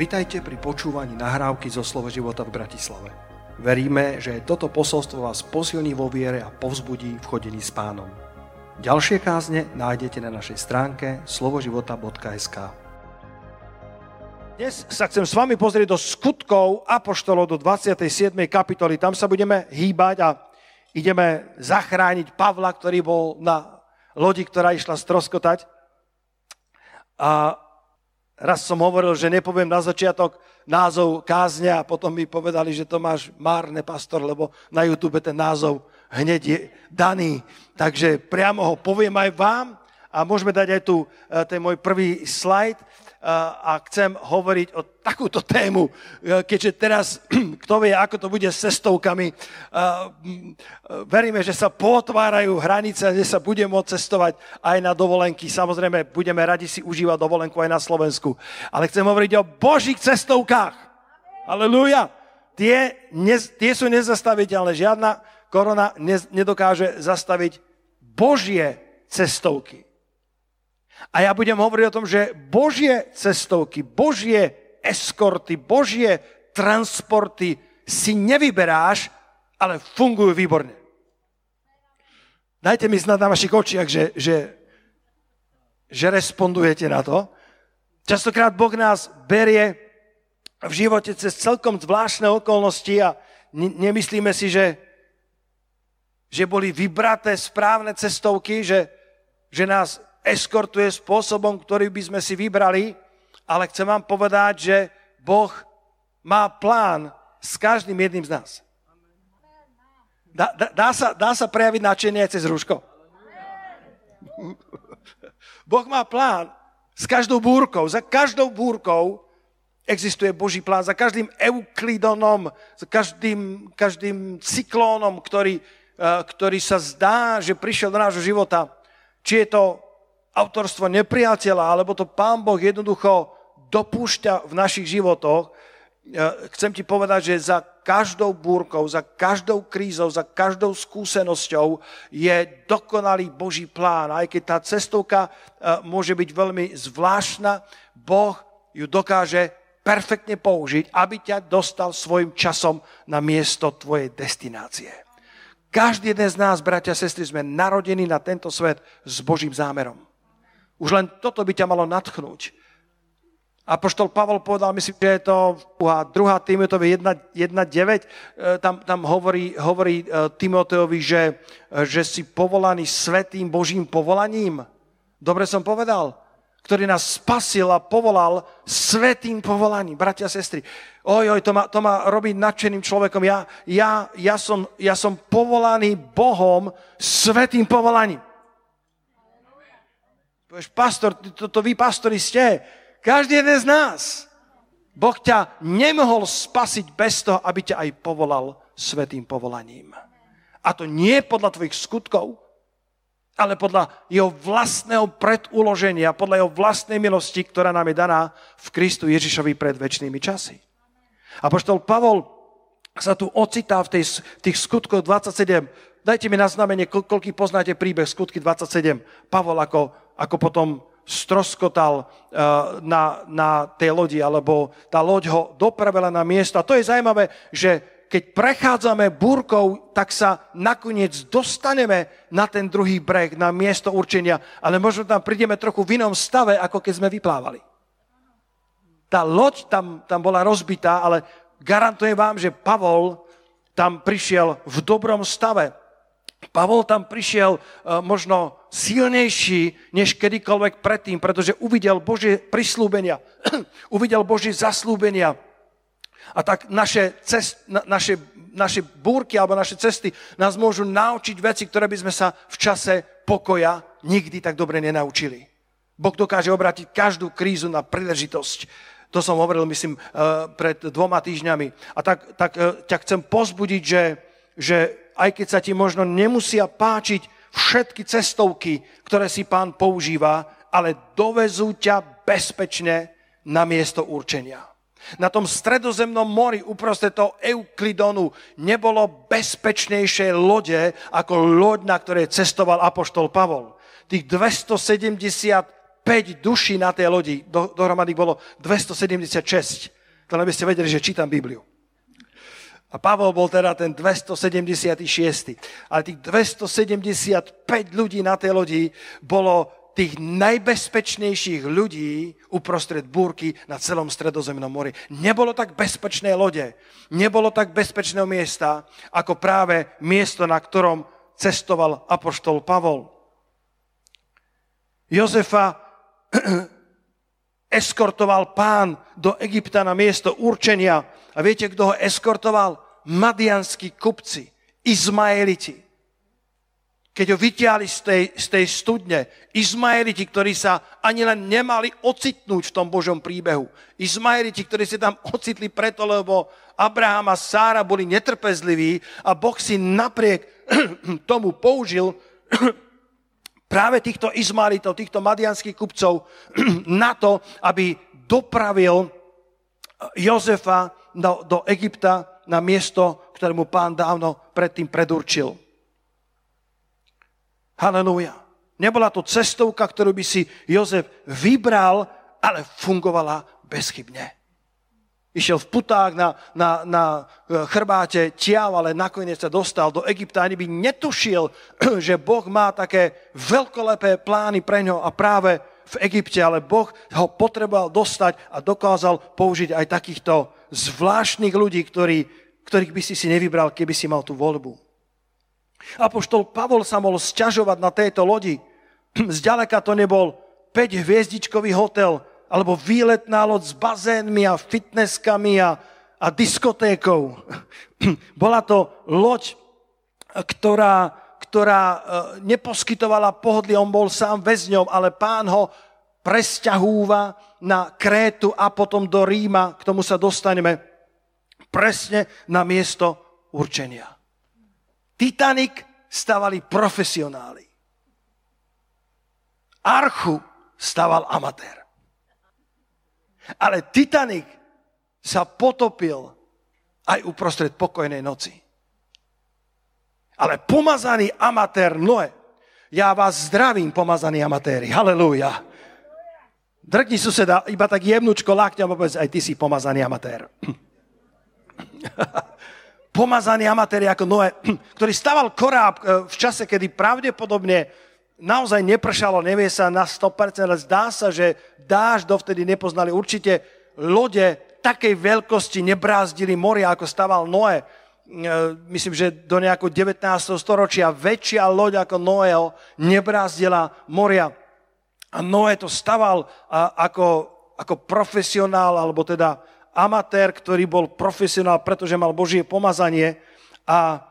Vitajte pri počúvaní nahrávky zo Slovo života v Bratislave. Veríme, že toto posolstvo vás posilní vo viere a povzbudí v chodení s pánom. Ďalšie kázne nájdete na našej stránke slovoživota.sk Dnes sa chcem s vami pozrieť do skutkov Apoštolov do 27. kapitoly. Tam sa budeme hýbať a ideme zachrániť Pavla, ktorý bol na lodi, ktorá išla stroskotať. A Raz som hovoril, že nepoviem na začiatok názov kázňa a potom mi povedali, že to máš márne, pastor, lebo na YouTube ten názov hneď je daný. Takže priamo ho poviem aj vám a môžeme dať aj tu eh, ten môj prvý slajd a chcem hovoriť o takúto tému, e, keďže teraz, kto vie, ako to bude s cestovkami, veríme, že sa potvárajú hranice, že sa bude môcť cestovať aj na dovolenky. Samozrejme, budeme radi si užívať dovolenku aj na Slovensku. Ale chcem hovoriť o Božích cestovkách. Aleluja. Tie, ne, tie sú nezastaviteľné. Žiadna korona ne, nedokáže zastaviť Božie cestovky. A ja budem hovoriť o tom, že Božie cestovky, Božie eskorty, Božie transporty si nevyberáš, ale fungujú výborne. Dajte mi znať na vašich očiach, že, že, že respondujete na to. Častokrát Boh nás berie v živote cez celkom zvláštne okolnosti a nemyslíme si, že, že boli vybraté správne cestovky, že, že nás eskortuje spôsobom, ktorý by sme si vybrali, ale chcem vám povedať, že Boh má plán s každým jedným z nás. Dá, dá, dá, sa, dá sa prejaviť načenie aj cez rúško? Boh má plán s každou búrkou. Za každou búrkou existuje Boží plán. Za každým euklidonom, za každým, každým cyklónom, ktorý, uh, ktorý sa zdá, že prišiel do nášho života. Či je to autorstvo nepriateľa, alebo to Pán Boh jednoducho dopúšťa v našich životoch, chcem ti povedať, že za každou búrkou, za každou krízou, za každou skúsenosťou je dokonalý Boží plán. Aj keď tá cestovka e, môže byť veľmi zvláštna, Boh ju dokáže perfektne použiť, aby ťa dostal svojim časom na miesto tvojej destinácie. Každý jeden z nás, bratia a sestry, sme narodení na tento svet s Božím zámerom. Už len toto by ťa malo natchnúť. A poštol Pavel povedal, myslím, že je to 2. Timoteovi 1.9, e, tam, tam hovorí, hovorí e, Timoteovi, že, e, že si povolaný svetým Božím povolaním. Dobre som povedal? Ktorý nás spasil a povolal svetým povolaním. Bratia a sestry, oj, oj, to ma, to ma robí nadšeným človekom. Ja, ja, ja, som, ja som povolaný Bohom svetým povolaním. Povieš, pastor, to, to vy pastori ste. Každý jeden z nás. Boh ťa nemohol spasiť bez toho, aby ťa aj povolal svetým povolaním. A to nie podľa tvojich skutkov, ale podľa jeho vlastného preduloženia, podľa jeho vlastnej milosti, ktorá nám je daná v Kristu Ježišovi pred väčšnými časy. A poštol Pavol sa tu ocitá v tej, tých skutkoch 27. Dajte mi na znamenie, koľký poznáte príbeh skutky 27. Pavol ako ako potom stroskotal eh, na, na tej lodi, alebo tá loď ho dopravila na miesto. A to je zaujímavé, že keď prechádzame búrkou, tak sa nakoniec dostaneme na ten druhý breh, na miesto určenia, ale možno tam prídeme trochu v inom stave, ako keď sme vyplávali. Tá loď tam, tam bola rozbitá, ale garantujem vám, že Pavol tam prišiel v dobrom stave. Pavol tam prišiel uh, možno silnejší než kedykoľvek predtým, pretože uvidel Božie prislúbenia, uvidel Božie zaslúbenia. A tak naše, cest, na, naše, naše búrky alebo naše cesty nás môžu naučiť veci, ktoré by sme sa v čase pokoja nikdy tak dobre nenaučili. Boh dokáže obrátiť každú krízu na príležitosť. To som hovoril, myslím, eh, pred dvoma týždňami. A tak, tak eh, ťa chcem pozbudiť, že, že aj keď sa ti možno nemusia páčiť všetky cestovky, ktoré si pán používa, ale dovezú ťa bezpečne na miesto určenia. Na tom stredozemnom mori uprostred toho Euklidonu nebolo bezpečnejšie lode ako loď, na ktorej cestoval apoštol Pavol. Tých 275 duší na tej lodi, do, dohromady bolo 276. To aby ste vedeli, že čítam Bibliu. A Pavol bol teda ten 276. Ale tých 275 ľudí na tej lodi bolo tých najbezpečnejších ľudí uprostred búrky na celom stredozemnom mori. Nebolo tak bezpečné lode, nebolo tak bezpečného miesta, ako práve miesto, na ktorom cestoval apoštol Pavol. Jozefa eskortoval pán do Egypta na miesto určenia. A viete, kto ho eskortoval? Madianskí kupci, Izmaeliti keď ho vyťahli z tej, z tej studne, Izmaeliti, ktorí sa ani len nemali ocitnúť v tom Božom príbehu. Izmaeliti, ktorí sa tam ocitli preto, lebo Abraham a Sára boli netrpezliví a Boh si napriek tomu použil práve týchto Izmaelitov, týchto madianských kupcov na to, aby dopravil Jozefa do, do Egypta na miesto, ktorému pán dávno predtým predurčil. Halelúja. Nebola to cestovka, ktorú by si Jozef vybral, ale fungovala bezchybne. Išiel v putách na, na, na e, chrbáte tiav, ale nakoniec sa dostal do Egypta. Ani by netušil, že Boh má také veľkolepé plány pre ňo a práve v Egypte, ale Boh ho potreboval dostať a dokázal použiť aj takýchto zvláštnych ľudí, ktorí, ktorých by si si nevybral, keby si mal tú voľbu. Apoštol Pavol sa mohol sťažovať na tejto lodi. Zďaleka to nebol 5-hviezdičkový hotel alebo výletná loď s bazénmi a fitnesskami a, a diskotékou. Bola to loď, ktorá, ktorá e, neposkytovala pohodlie, on bol sám väzňom, ale pán ho presťahúva na Krétu a potom do Ríma, k tomu sa dostaneme presne na miesto určenia. Titanic stavali profesionáli. Archu staval amatér. Ale Titanic sa potopil aj uprostred pokojnej noci. Ale pomazaný amatér Noe, ja vás zdravím, pomazaní amatéri, halleluja. Drkni suseda iba tak jemnúčko lakňom a povedz, aj ty si pomazaný amatér. pomazaný amatéri ako Noé, ktorý staval koráb e, v čase, kedy pravdepodobne naozaj nepršalo, nevie sa na 100%, ale zdá sa, že dáž dovtedy nepoznali. Určite lode takej veľkosti nebrázdili moria, ako staval Noé. E, myslím, že do nejakého 19. storočia väčšia loď ako Noého nebrázdila moria. A Noé to staval ako, ako profesionál, alebo teda amatér, ktorý bol profesionál, pretože mal Božie pomazanie a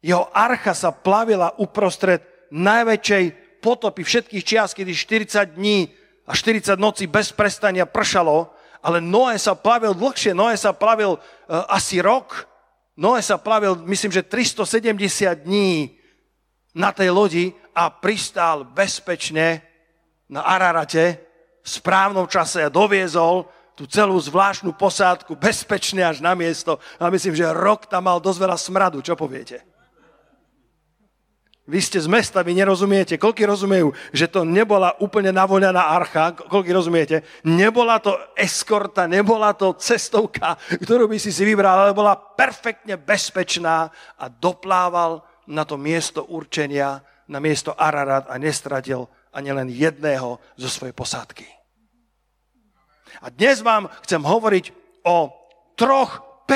jeho archa sa plavila uprostred najväčšej potopy všetkých čias, kedy 40 dní a 40 nocí bez prestania pršalo, ale Noé sa plavil dlhšie, Noé sa plavil uh, asi rok, Noé sa plavil, myslím, že 370 dní na tej lodi a pristál bezpečne na Ararate v správnom čase a doviezol tú celú zvláštnu posádku bezpečne až na miesto. A myslím, že rok tam mal dosť veľa smradu. Čo poviete? Vy ste z mesta, vy nerozumiete. Koľko rozumejú, že to nebola úplne navoňaná archa? Koľko rozumiete? Nebola to eskorta, nebola to cestovka, ktorú by si si vybral, ale bola perfektne bezpečná a doplával na to miesto určenia, na miesto Ararat a nestratil ani len jedného zo svojej posádky. A dnes vám chcem hovoriť o troch P.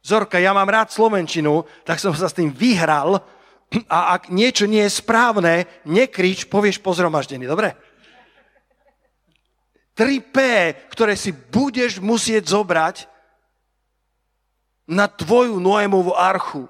Zorka, ja mám rád Slovenčinu, tak som sa s tým vyhral a ak niečo nie je správne, nekrič, povieš po zhromaždení, dobre? 3P, ktoré si budeš musieť zobrať na tvoju Noémovú archu,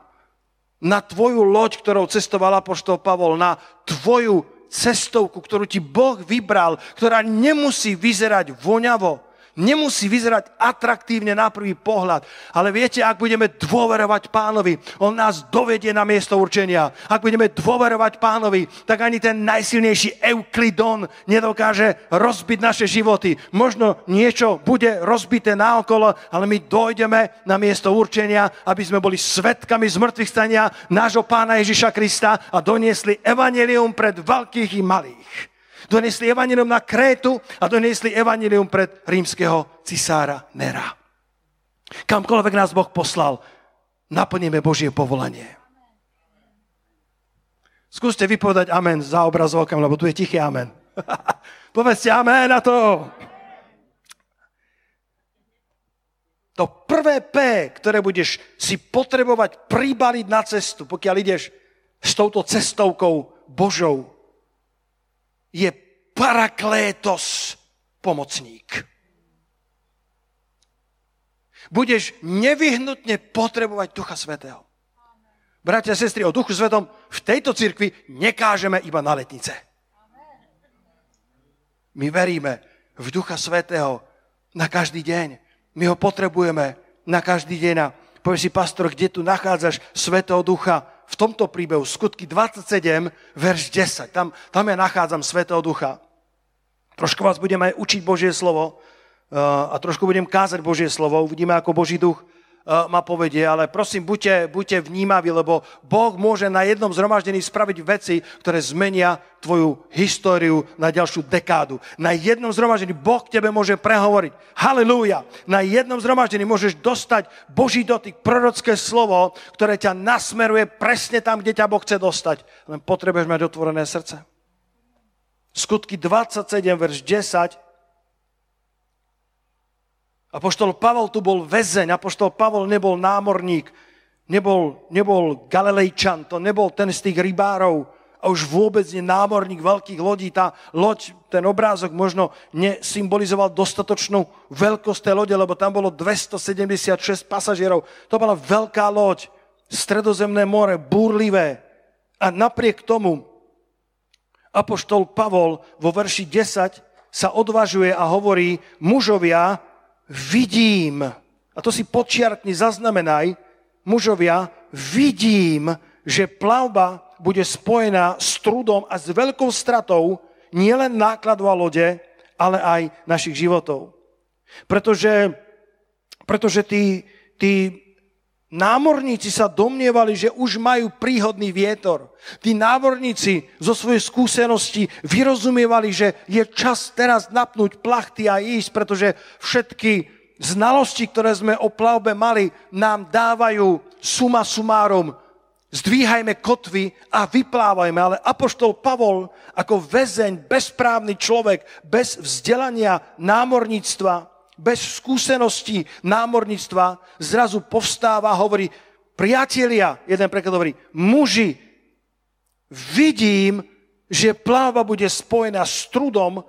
na tvoju loď, ktorou cestoval Apoštol Pavol, na tvoju cestovku, ktorú ti Boh vybral, ktorá nemusí vyzerať voňavo, nemusí vyzerať atraktívne na prvý pohľad. Ale viete, ak budeme dôverovať pánovi, on nás dovedie na miesto určenia. Ak budeme dôverovať pánovi, tak ani ten najsilnejší Euklidon nedokáže rozbiť naše životy. Možno niečo bude rozbité naokolo, ale my dojdeme na miesto určenia, aby sme boli svetkami zmrtvých stania nášho pána Ježiša Krista a doniesli evanelium pred veľkých i malých. Donesli evanilium na Krétu a donesli evanilium pred rímskeho cisára Nera. Kamkoľvek nás Boh poslal, naplníme Božie povolanie. Skúste vypovedať amen za obrazovkami, lebo tu je tichý amen. Povedzte amen na to. To prvé P, ktoré budeš si potrebovať pribaliť na cestu, pokiaľ ideš s touto cestovkou Božou, je paraklétos pomocník. Budeš nevyhnutne potrebovať Ducha Svetého. Bratia a sestry, o Duchu Svetom v tejto cirkvi nekážeme iba na letnice. My veríme v Ducha Svetého na každý deň. My ho potrebujeme na každý deň. A povie si, pastor, kde tu nachádzaš Svetého Ducha? V tomto príbehu, skutky 27, verš 10. Tam, tam ja nachádzam Svetého Ducha. Trošku vás budeme aj učiť Božie slovo uh, a trošku budem kázať Božie slovo. Uvidíme, ako Boží duch ma povedie, ale prosím, buďte, buďte vnímaví, lebo Boh môže na jednom zhromaždení spraviť veci, ktoré zmenia tvoju históriu na ďalšiu dekádu. Na jednom zhromaždení Boh k tebe môže prehovoriť. Halelúja. Na jednom zhromaždení môžeš dostať Boží dotyk, prorocké slovo, ktoré ťa nasmeruje presne tam, kde ťa Boh chce dostať. Len potrebuješ mať otvorené srdce. Skutky 27, verš 10. Apoštol Pavol tu bol väzeň, Apoštol Pavol nebol námorník, nebol, nebol galilejčan, to nebol ten z tých rybárov, a už vôbec nie námorník veľkých lodí. Tá loď, ten obrázok možno nesymbolizoval dostatočnú veľkosť tej lode, lebo tam bolo 276 pasažierov. To bola veľká loď, stredozemné more, búrlivé. A napriek tomu Apoštol Pavol vo verši 10 sa odvažuje a hovorí, mužovia, vidím, a to si počiarkni, zaznamenaj, mužovia, vidím, že plavba bude spojená s trudom a s veľkou stratou nielen nákladu a lode, ale aj našich životov. Pretože, pretože tí, tí námorníci sa domnievali, že už majú príhodný vietor. Tí námorníci zo svojej skúsenosti vyrozumievali, že je čas teraz napnúť plachty a ísť, pretože všetky znalosti, ktoré sme o plavbe mali, nám dávajú suma sumárom zdvíhajme kotvy a vyplávajme. Ale Apoštol Pavol ako väzeň, bezprávny človek, bez vzdelania námorníctva, bez skúseností námorníctva, zrazu povstáva a hovorí, priatelia, jeden preklad hovorí, muži, vidím, že pláva bude spojená s trudom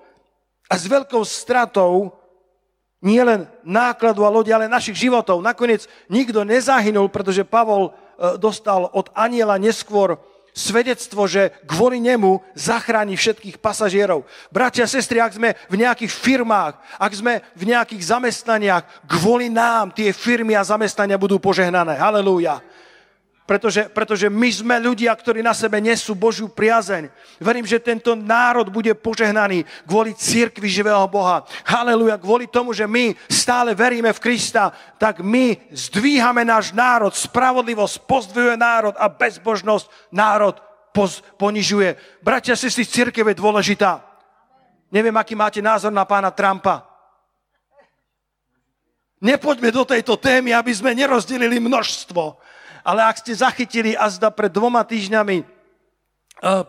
a s veľkou stratou nielen nákladu a lodi, ale našich životov. Nakoniec nikto nezahynul, pretože Pavol E, dostal od aniela neskôr svedectvo, že kvôli nemu zachráni všetkých pasažierov. Bratia a sestry, ak sme v nejakých firmách, ak sme v nejakých zamestnaniach, kvôli nám tie firmy a zamestnania budú požehnané. Halelúja pretože, pretože my sme ľudia, ktorí na sebe nesú Božiu priazeň. Verím, že tento národ bude požehnaný kvôli církvi živého Boha. Haleluja, kvôli tomu, že my stále veríme v Krista, tak my zdvíhame náš národ, spravodlivosť pozdvihuje národ a bezbožnosť národ poz, ponižuje. Bratia, sestry, církev je dôležitá. Neviem, aký máte názor na pána Trumpa. Nepoďme do tejto témy, aby sme nerozdelili množstvo ale ak ste zachytili a zda pred dvoma týždňami eh,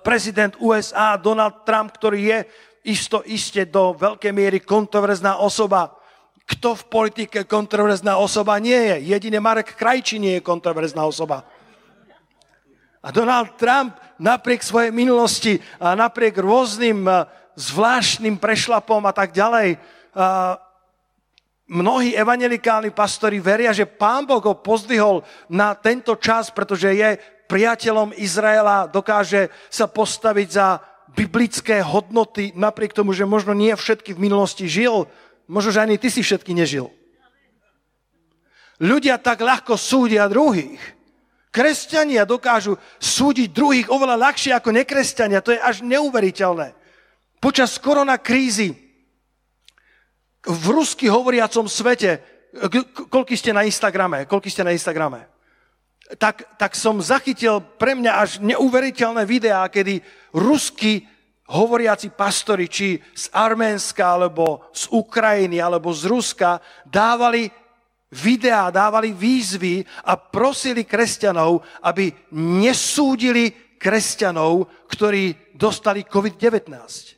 prezident USA Donald Trump, ktorý je isto iste do veľkej miery kontroverzná osoba, kto v politike kontroverzná osoba nie je. Jedine Marek Krajči nie je kontroverzná osoba. A Donald Trump napriek svojej minulosti a napriek rôznym eh, zvláštnym prešlapom a tak ďalej, eh, mnohí evangelikálni pastori veria, že pán Boh ho pozdvihol na tento čas, pretože je priateľom Izraela, dokáže sa postaviť za biblické hodnoty, napriek tomu, že možno nie všetky v minulosti žil, možno, že ani ty si všetky nežil. Ľudia tak ľahko súdia druhých. Kresťania dokážu súdiť druhých oveľa ľahšie ako nekresťania. To je až neuveriteľné. Počas korona krízy v rusky hovoriacom svete, koľky ste na Instagrame, koľky ste na Instagrame, tak, tak som zachytil pre mňa až neuveriteľné videá, kedy rusky hovoriaci pastori, či z Arménska, alebo z Ukrajiny, alebo z Ruska, dávali videá, dávali výzvy a prosili kresťanov, aby nesúdili kresťanov, ktorí dostali COVID-19.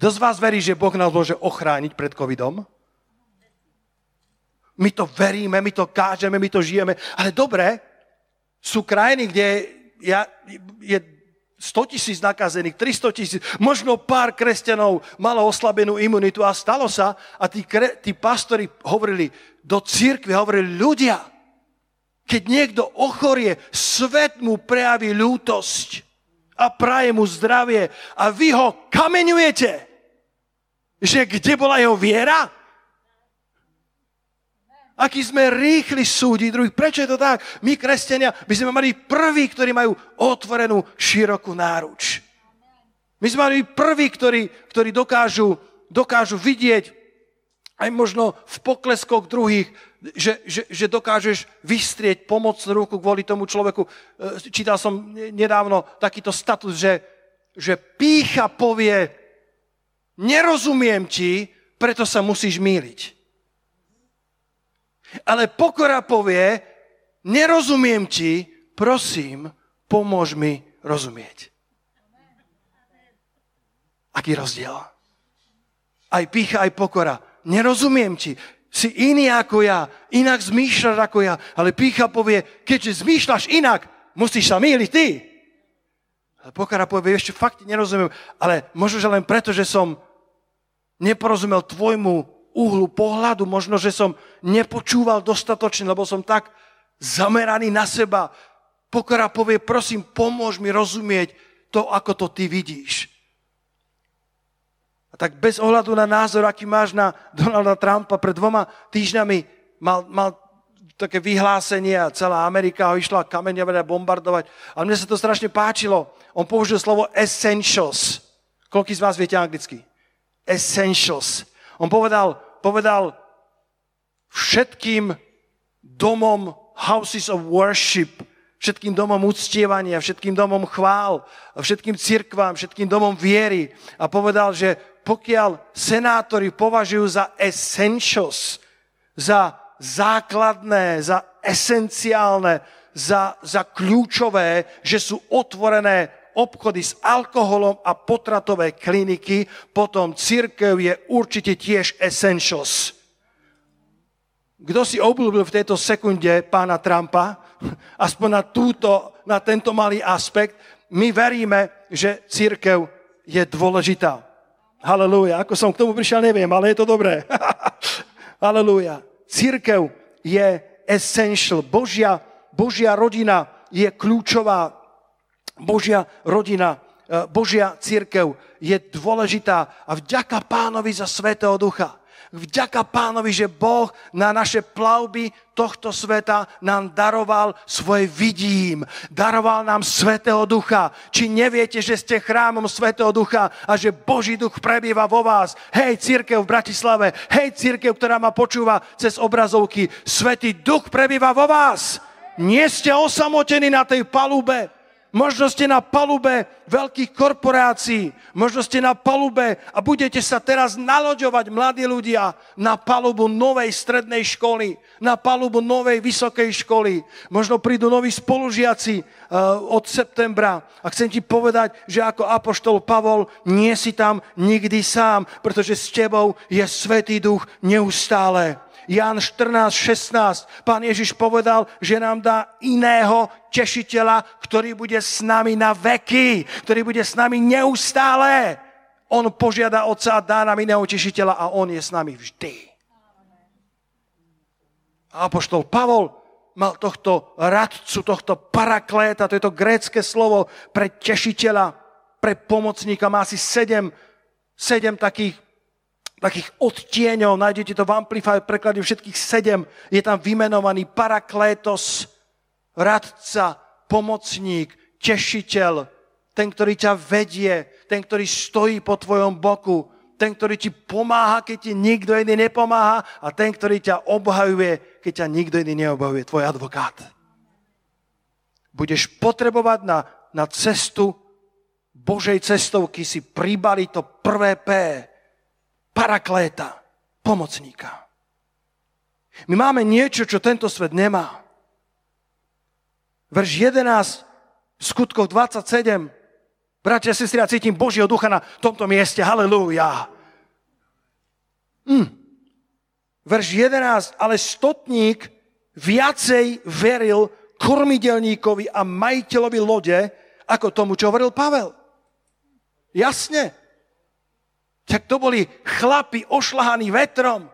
Kto z vás verí, že Boh nás môže ochrániť pred covidom? My to veríme, my to kážeme, my to žijeme. Ale dobre, sú krajiny, kde ja, je 100 tisíc nakazených, 300 tisíc, možno pár kresťanov malo oslabenú imunitu a stalo sa a tí, kre, tí pastori hovorili do církvy, hovorili ľudia, keď niekto ochorie, svet mu prejaví ľútosť a praje mu zdravie a vy ho kameňujete, že kde bola jeho viera? aký sme rýchli súdiť druhých. Prečo je to tak? My, kresťania, by sme mali prví, ktorí majú otvorenú širokú náruč. My sme mali prví, ktorí, ktorí dokážu, dokážu vidieť aj možno v pokleskoch druhých, že, že, že dokážeš vystrieť pomocnú ruku kvôli tomu človeku. E, čítal som nedávno takýto status, že, že pícha povie, nerozumiem ti, preto sa musíš míliť. Ale pokora povie, nerozumiem ti, prosím, pomôž mi rozumieť. Aký rozdiel? Aj pícha, aj pokora. Nerozumiem ti. Si iný ako ja, inak zmýšľaš ako ja, ale pícha povie, keďže zmýšľaš inak, musíš sa míliť ty. Ale pokora povie, ešte fakt nerozumiem, ale možno, že len preto, že som neporozumel tvojmu uhlu pohľadu, možno, že som nepočúval dostatočne, lebo som tak zameraný na seba. Pokora povie, prosím, pomôž mi rozumieť to, ako to ty vidíš. A tak bez ohľadu na názor, aký máš na Donalda Trumpa, pred dvoma týždňami mal, mal také vyhlásenie a celá Amerika ho išla kameňovať a bombardovať. A mne sa to strašne páčilo. On použil slovo essentials. Koľký z vás viete anglicky? Essentials. On povedal, povedal všetkým domom houses of worship, všetkým domom uctievania, všetkým domom chvál, všetkým cirkvám, všetkým domom viery a povedal, že pokiaľ senátori považujú za essentials, za základné, za esenciálne, za, za kľúčové, že sú otvorené obchody s alkoholom a potratové kliniky, potom církev je určite tiež essentials. Kto si obľúbil v tejto sekunde pána Trumpa, aspoň na, túto, na tento malý aspekt, my veríme, že církev je dôležitá. Halelúja. Ako som k tomu prišiel, neviem, ale je to dobré. Halelúja. Církev je essential. Božia, Božia rodina je kľúčová Božia rodina, e, Božia církev je dôležitá a vďaka pánovi za Svetého Ducha. Vďaka pánovi, že Boh na naše plavby tohto sveta nám daroval svoje vidím. Daroval nám Svetého Ducha. Či neviete, že ste chrámom Svetého Ducha a že Boží duch prebýva vo vás. Hej, církev v Bratislave. Hej, církev, ktorá ma počúva cez obrazovky. Svetý duch prebýva vo vás. Nie ste osamotení na tej palube. Možno ste na palube veľkých korporácií, možno ste na palube a budete sa teraz naloďovať, mladí ľudia, na palubu novej strednej školy, na palubu novej vysokej školy. Možno prídu noví spolužiaci uh, od septembra a chcem ti povedať, že ako apoštol Pavol nie si tam nikdy sám, pretože s tebou je Svetý duch neustále. Jan 14, 16. Pán Ježiš povedal, že nám dá iného tešiteľa, ktorý bude s nami na veky, ktorý bude s nami neustále. On požiada Otca a dá nám iného tešiteľa a On je s nami vždy. A apoštol Pavol mal tohto radcu, tohto parakléta, to je to grécke slovo pre tešiteľa, pre pomocníka. Má asi sedem, sedem takých takých odtieňov, nájdete to v Amplify, preklade všetkých sedem, je tam vymenovaný paraklétos, radca, pomocník, tešiteľ, ten, ktorý ťa vedie, ten, ktorý stojí po tvojom boku, ten, ktorý ti pomáha, keď ti nikto iný nepomáha a ten, ktorý ťa obhajuje, keď ťa nikto iný neobhajuje, tvoj advokát. Budeš potrebovať na, na cestu Božej cestovky si pribali to prvé P, parakléta, pomocníka. My máme niečo, čo tento svet nemá. Verš 11, skutkov 27. Bratia, sestri, ja cítim Božieho ducha na tomto mieste. Halelúja. Hm. Verš 11, ale stotník viacej veril kormidelníkovi a majiteľovi lode, ako tomu, čo hovoril Pavel. Jasne. Tak to boli chlapi ošlahaní vetrom.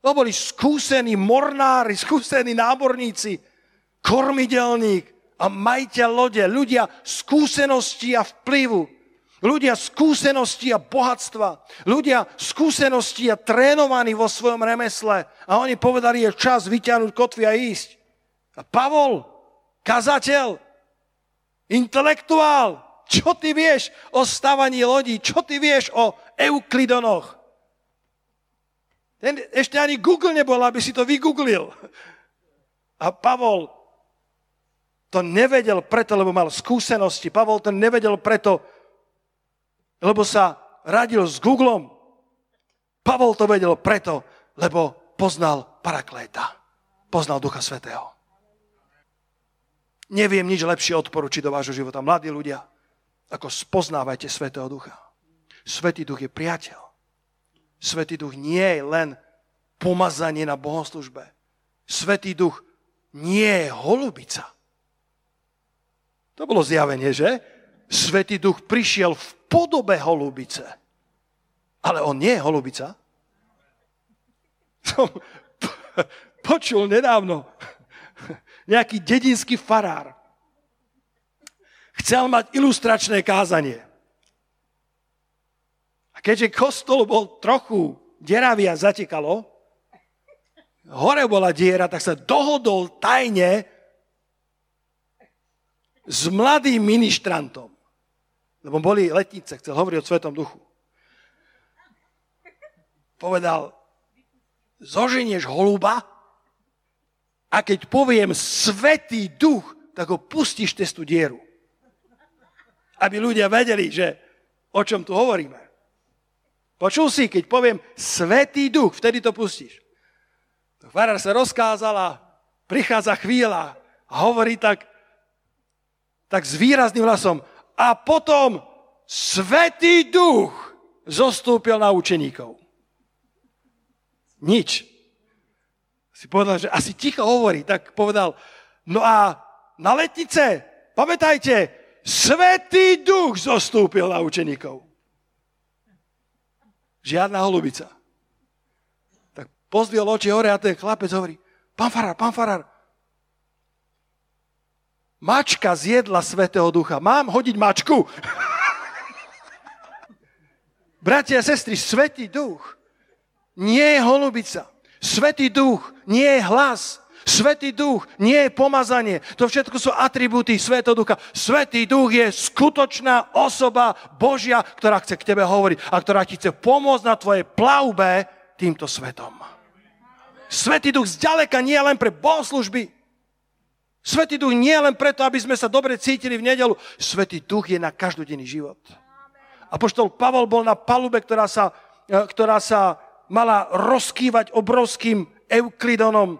To boli skúsení mornári, skúsení náborníci, kormidelník a majiteľ lode, ľudia skúsenosti a vplyvu, ľudia skúsenosti a bohatstva, ľudia skúsenosti a trénovaní vo svojom remesle. A oni povedali, je čas vyťahnuť kotvy a ísť. A Pavol, kazateľ, intelektuál, čo ty vieš o stavaní lodí? Čo ty vieš o Euklidonoch? Ten ešte ani Google nebol, aby si to vygooglil. A Pavol to nevedel preto, lebo mal skúsenosti. Pavol to nevedel preto, lebo sa radil s Googlom. Pavol to vedel preto, lebo poznal parakléta. Poznal Ducha Svetého. Neviem nič lepšie odporučiť do vášho života. Mladí ľudia, ako spoznávajte Svetého Ducha. Svetý Duch je priateľ. Svetý duch nie je len pomazanie na bohoslužbe. Svetý duch nie je holubica. To bolo zjavenie, že? Svetý duch prišiel v podobe holubice. Ale on nie je holubica. Som počul nedávno nejaký dedinský farár. Chcel mať ilustračné kázanie keďže kostol bol trochu deravý a zatekalo, hore bola diera, tak sa dohodol tajne s mladým ministrantom. Lebo boli letnice, chcel hovoriť o Svetom duchu. Povedal, zoženieš holuba a keď poviem Svetý duch, tak ho pustíš cez tú dieru. Aby ľudia vedeli, že o čom tu hovoríme. Počul si, keď poviem Svetý duch, vtedy to pustíš. Farár sa rozkázala, prichádza chvíľa a hovorí tak, tak s výrazným hlasom a potom Svetý duch zostúpil na učeníkov. Nič. Si povedal, že asi ticho hovorí, tak povedal, no a na letnice, pamätajte, Svetý duch zostúpil na učeníkov. Žiadna holubica. Tak pozdvihol oči hore a ten chlapec hovorí, pán farár, pán farár, mačka zjedla Svetého Ducha. Mám hodiť mačku? Bratia a sestry, Svetý Duch nie je holubica. Svetý Duch nie je hlas. Svetý duch nie je pomazanie. To všetko sú atribúty Svetého ducha. Svetý duch je skutočná osoba Božia, ktorá chce k tebe hovoriť a ktorá ti chce pomôcť na tvojej plavbe týmto svetom. Svetý duch zďaleka nie je len pre bohoslužby. Svetý duch nie je len preto, aby sme sa dobre cítili v nedelu. Svetý duch je na každodenný život. A poštol Pavol bol na palube, ktorá sa, e, ktorá sa mala rozkývať obrovským euklidonom,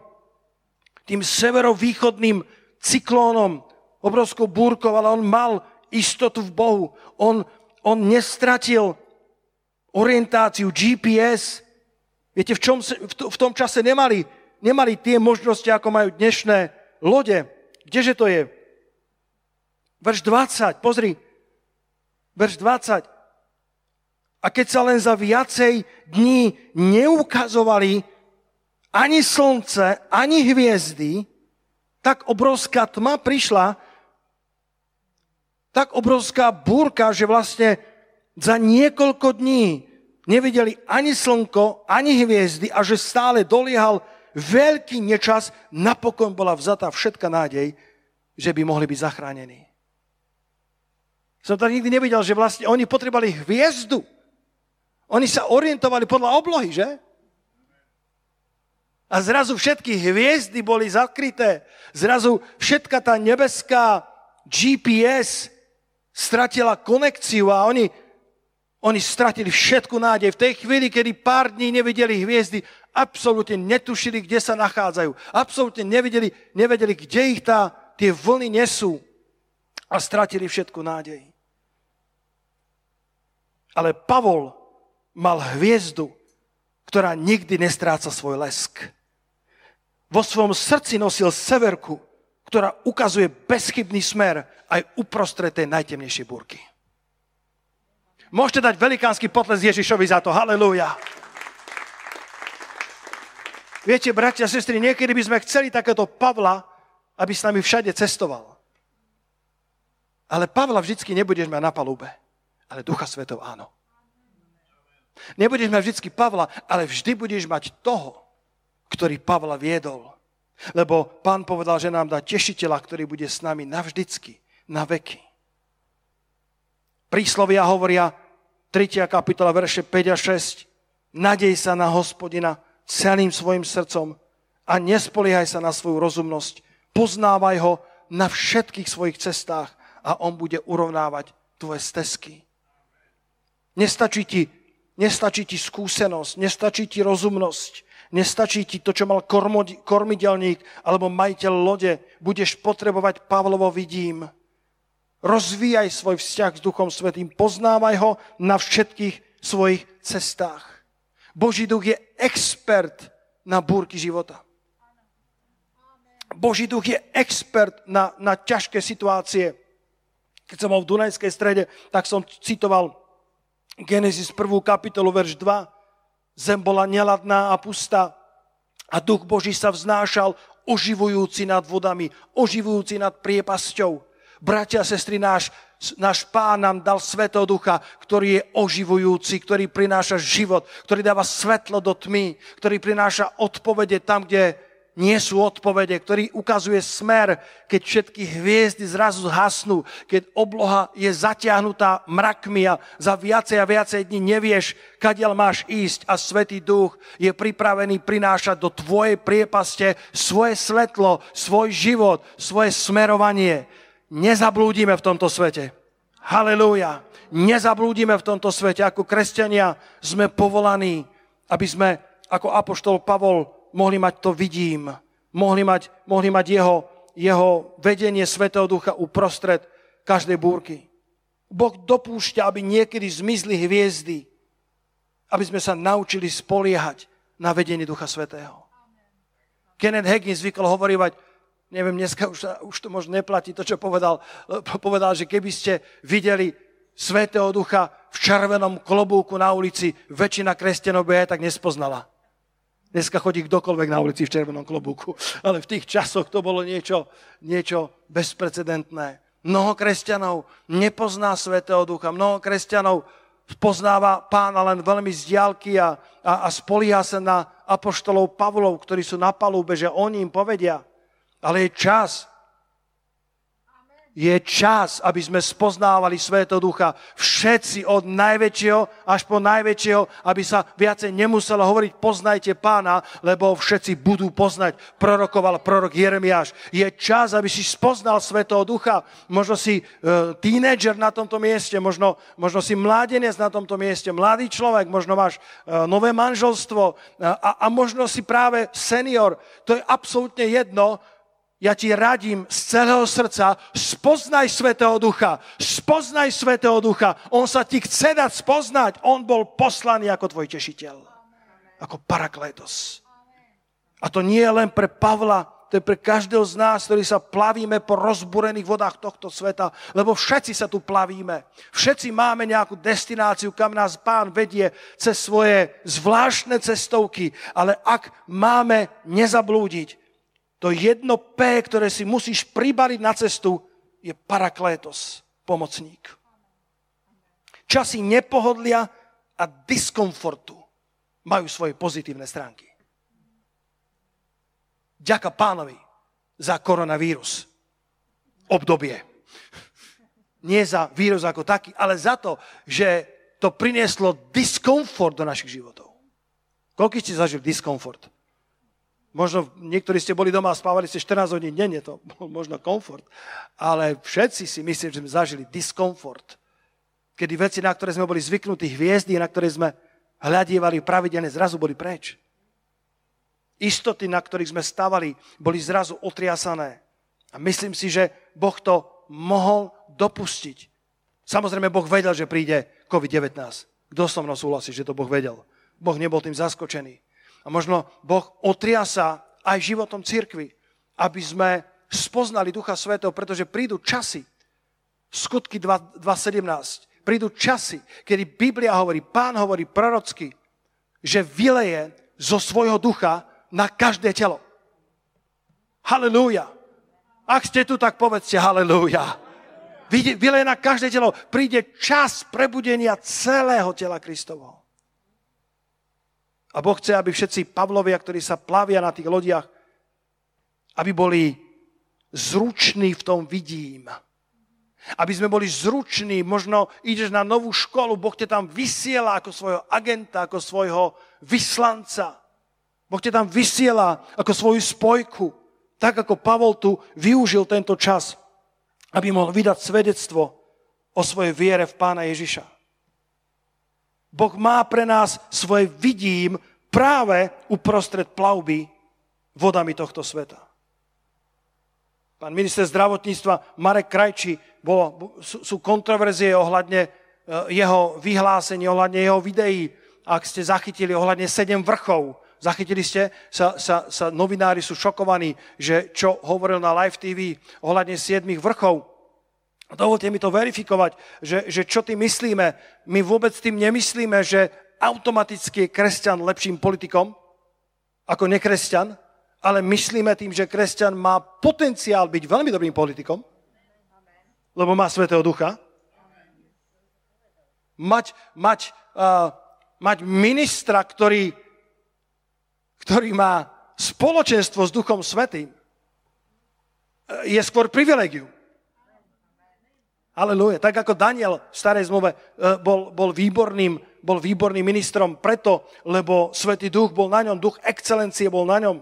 tým severovýchodným cyklónom, obrovskou búrkou, ale on mal istotu v Bohu. On, on nestratil orientáciu, GPS. Viete, v, čom, v tom čase nemali, nemali tie možnosti, ako majú dnešné lode. Kdeže to je? Verš 20, pozri. Verš 20. A keď sa len za viacej dní neukazovali ani slnce, ani hviezdy, tak obrovská tma prišla, tak obrovská búrka, že vlastne za niekoľko dní nevideli ani slnko, ani hviezdy a že stále doliehal veľký nečas, napokon bola vzatá všetka nádej, že by mohli byť zachránení. Som tak nikdy nevidel, že vlastne oni potrebovali hviezdu. Oni sa orientovali podľa oblohy, že? A zrazu všetky hviezdy boli zakryté. Zrazu všetka tá nebeská GPS stratila konekciu a oni, oni stratili všetku nádej. V tej chvíli, kedy pár dní nevideli hviezdy, absolútne netušili, kde sa nachádzajú. Absolútne nevedeli, nevedeli kde ich tá, tie vlny nesú. A stratili všetku nádej. Ale Pavol mal hviezdu, ktorá nikdy nestráca svoj lesk. Vo svojom srdci nosil severku, ktorá ukazuje bezchybný smer aj uprostred tej najtemnejšej búrky. Môžete dať velikánsky potles Ježišovi za to. Halelúja. Viete, bratia a sestry, niekedy by sme chceli takéto Pavla, aby s nami všade cestoval. Ale Pavla vždycky nebudeš mať na palube, ale Ducha Svetov áno. Nebudeš mať vždycky Pavla, ale vždy budeš mať toho, ktorý Pavla viedol lebo pán povedal, že nám dá tešiteľa, ktorý bude s nami navždycky, na veky. Príslovia hovoria, 3. kapitola, verše 5 a 6, nadej sa na hospodina celým svojim srdcom a nespoliehaj sa na svoju rozumnosť. Poznávaj ho na všetkých svojich cestách a on bude urovnávať tvoje stezky. Nestačí ti, nestačí ti skúsenosť, nestačí ti rozumnosť, Nestačí ti to, čo mal kormidelník alebo majiteľ lode. Budeš potrebovať Pavlovo vidím. Rozvíjaj svoj vzťah s Duchom Svetým. Poznávaj ho na všetkých svojich cestách. Boží duch je expert na búrky života. Boží duch je expert na, na ťažké situácie. Keď som bol v Dunajskej strede, tak som citoval Genesis 1. kapitolu, verš 2 Zem bola neladná a pustá a duch Boží sa vznášal, oživujúci nad vodami, oživujúci nad priepasťou. Bratia a sestry, náš, náš pán nám dal Svetého Ducha, ktorý je oživujúci, ktorý prináša život, ktorý dáva svetlo do tmy, ktorý prináša odpovede tam, kde nie sú odpovede, ktorý ukazuje smer, keď všetky hviezdy zrazu zhasnú, keď obloha je zatiahnutá mrakmi a za viacej a viacej dní nevieš, kadiaľ máš ísť a Svetý Duch je pripravený prinášať do tvojej priepaste svoje svetlo, svoj život, svoje smerovanie. Nezablúdime v tomto svete. Halelúja. Nezablúdime v tomto svete. Ako kresťania sme povolaní, aby sme, ako apoštol Pavol mohli mať to vidím, mohli mať, mohli mať jeho, jeho vedenie Svetého Ducha uprostred každej búrky. Boh dopúšťa, aby niekedy zmizli hviezdy, aby sme sa naučili spoliehať na vedenie Ducha Svetého. Kenneth Hagin zvykol hovorívať, neviem, dneska už, už to možno neplatí, to, čo povedal, povedal, že keby ste videli Svetého Ducha v červenom klobúku na ulici, väčšina kresťanov by aj tak nespoznala. Dneska chodí kdokoľvek na ulici v červenom klobúku. Ale v tých časoch to bolo niečo, niečo bezprecedentné. Mnoho kresťanov nepozná Svetého Ducha. Mnoho kresťanov poznáva pána len veľmi z diálky a, a, a spolieha sa na apoštolov Pavlov, ktorí sú na palúbe, že oni im povedia. Ale je čas, je čas, aby sme spoznávali Svetého Ducha. Všetci od najväčšieho až po najväčšieho, aby sa viacej nemuselo hovoriť poznajte pána, lebo všetci budú poznať. Prorokoval prorok Jeremiáš. Je čas, aby si spoznal Svetého Ducha. Možno si uh, tínedžer na tomto mieste, možno, možno si mládenec na tomto mieste, mladý človek, možno máš uh, nové manželstvo uh, a, a možno si práve senior. To je absolútne jedno, ja ti radím z celého srdca, spoznaj Svetého Ducha, spoznaj Svetého Ducha. On sa ti chce dať spoznať. On bol poslaný ako tvoj tešiteľ. Ako parakletos. A to nie je len pre Pavla, to je pre každého z nás, ktorý sa plavíme po rozburených vodách tohto sveta, lebo všetci sa tu plavíme. Všetci máme nejakú destináciu, kam nás pán vedie cez svoje zvláštne cestovky, ale ak máme nezablúdiť, to jedno P, ktoré si musíš pribaliť na cestu, je paraklétos, pomocník. Časy nepohodlia a diskomfortu majú svoje pozitívne stránky. Ďaká pánovi za koronavírus. Obdobie. Nie za vírus ako taký, ale za to, že to prinieslo diskomfort do našich životov. Koľko ste zažili diskomfort? Možno niektorí ste boli doma a spávali ste 14 hodín denne, to bol možno komfort. Ale všetci si myslím, že sme zažili diskomfort. Kedy veci, na ktoré sme boli zvyknutí, hviezdy, na ktoré sme hľadívali pravidelne, zrazu boli preč. Istoty, na ktorých sme stávali, boli zrazu otriasané. A myslím si, že Boh to mohol dopustiť. Samozrejme, Boh vedel, že príde COVID-19. Kto so mnou súhlasí, že to Boh vedel? Boh nebol tým zaskočený. A možno Boh otriasa aj životom cirkvi, aby sme spoznali Ducha Svetého, pretože prídu časy, skutky 2.17, prídu časy, kedy Biblia hovorí, Pán hovorí prorocky, že vyleje zo svojho ducha na každé telo. Halelúja. Ak ste tu, tak povedzte halelúja. Vyleje na každé telo. Príde čas prebudenia celého tela Kristovho. A Boh chce, aby všetci Pavlovia, ktorí sa plavia na tých lodiach, aby boli zruční v tom vidím. Aby sme boli zruční, možno ideš na novú školu, Boh ťa tam vysiela ako svojho agenta, ako svojho vyslanca. Boh ťa tam vysiela ako svoju spojku. Tak ako Pavol tu využil tento čas, aby mohol vydať svedectvo o svojej viere v Pána Ježiša. Boh má pre nás svoje vidím práve uprostred plavby vodami tohto sveta. Pán minister zdravotníctva Marek Krajči, bolo, sú, sú kontroverzie ohľadne e, jeho vyhlásení, ohľadne jeho videí. Ak ste zachytili ohľadne sedem vrchov, zachytili ste, sa, sa, sa novinári sú šokovaní, že čo hovoril na Live TV ohľadne siedmých vrchov. Dovolte mi to verifikovať, že, že čo tým myslíme. My vôbec tým nemyslíme, že automaticky je kresťan lepším politikom ako nekresťan, ale myslíme tým, že kresťan má potenciál byť veľmi dobrým politikom, lebo má Svetého Ducha. Mať, mať, uh, mať ministra, ktorý, ktorý má spoločenstvo s Duchom Svetým, je skôr privilegium. Aleluja. Tak ako Daniel v starej zmluve e, bol, bol, výborným, bol výborným ministrom preto, lebo Svetý duch bol na ňom, duch excelencie bol na ňom.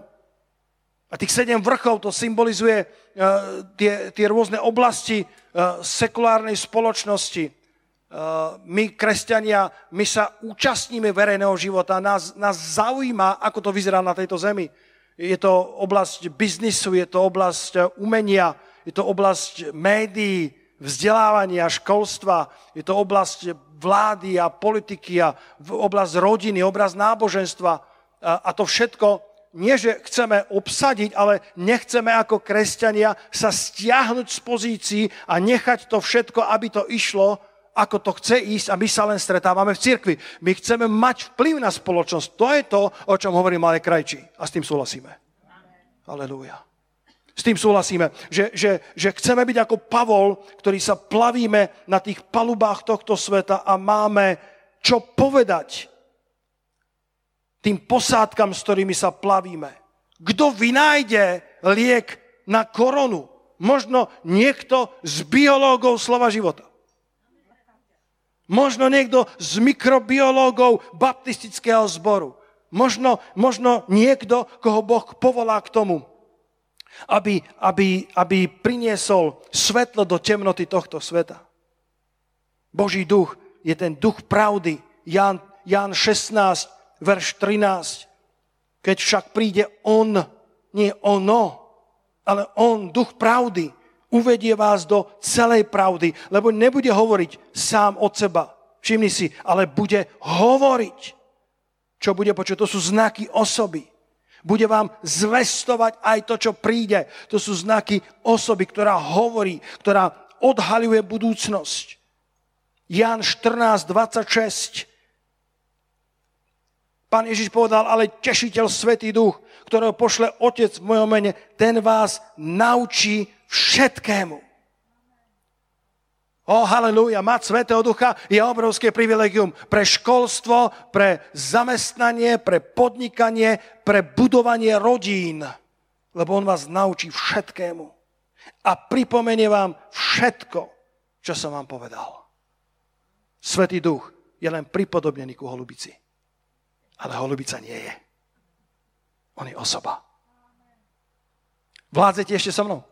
A tých sedem vrchov to symbolizuje uh, tie, tie rôzne oblasti uh, sekulárnej spoločnosti. Uh, my, kresťania, my sa účastníme verejného života. Nás, nás zaujíma, ako to vyzerá na tejto zemi. Je to oblasť biznisu, je to oblasť umenia, je to oblasť médií, vzdelávania, školstva, je to oblasť vlády a politiky a oblasť rodiny, oblasť náboženstva. A to všetko nie, že chceme obsadiť, ale nechceme ako kresťania sa stiahnuť z pozícií a nechať to všetko, aby to išlo, ako to chce ísť a my sa len stretávame v cirkvi. My chceme mať vplyv na spoločnosť. To je to, o čom hovorí Malé Krajčí. A s tým súhlasíme. Aleluja. S tým súhlasíme, že, že, že chceme byť ako Pavol, ktorý sa plavíme na tých palubách tohto sveta a máme čo povedať tým posádkam, s ktorými sa plavíme. Kto vynájde liek na koronu? Možno niekto z biológov slova života. Možno niekto z mikrobiológov baptistického zboru. Možno, možno niekto, koho Boh povolá k tomu, aby, aby, aby priniesol svetlo do temnoty tohto sveta. Boží duch je ten duch pravdy. Jan, Jan 16, verš 13. Keď však príde on, nie ono, ale on, duch pravdy, uvedie vás do celej pravdy, lebo nebude hovoriť sám od seba. Všimni si, ale bude hovoriť. Čo bude počuť? To sú znaky osoby. Bude vám zvestovať aj to, čo príde. To sú znaky osoby, ktorá hovorí, ktorá odhaľuje budúcnosť. Jan 14, 26. Pán Ježiš povedal, ale tešiteľ Svetý Duch, ktorého pošle Otec v mojom mene, ten vás naučí všetkému. O, halleluja, mať Svetého Ducha je obrovské privilegium pre školstvo, pre zamestnanie, pre podnikanie, pre budovanie rodín. Lebo On vás naučí všetkému. A pripomenie vám všetko, čo som vám povedal. Svetý Duch je len pripodobnený ku holubici. Ale holubica nie je. On je osoba. Vládzete ešte so mnou?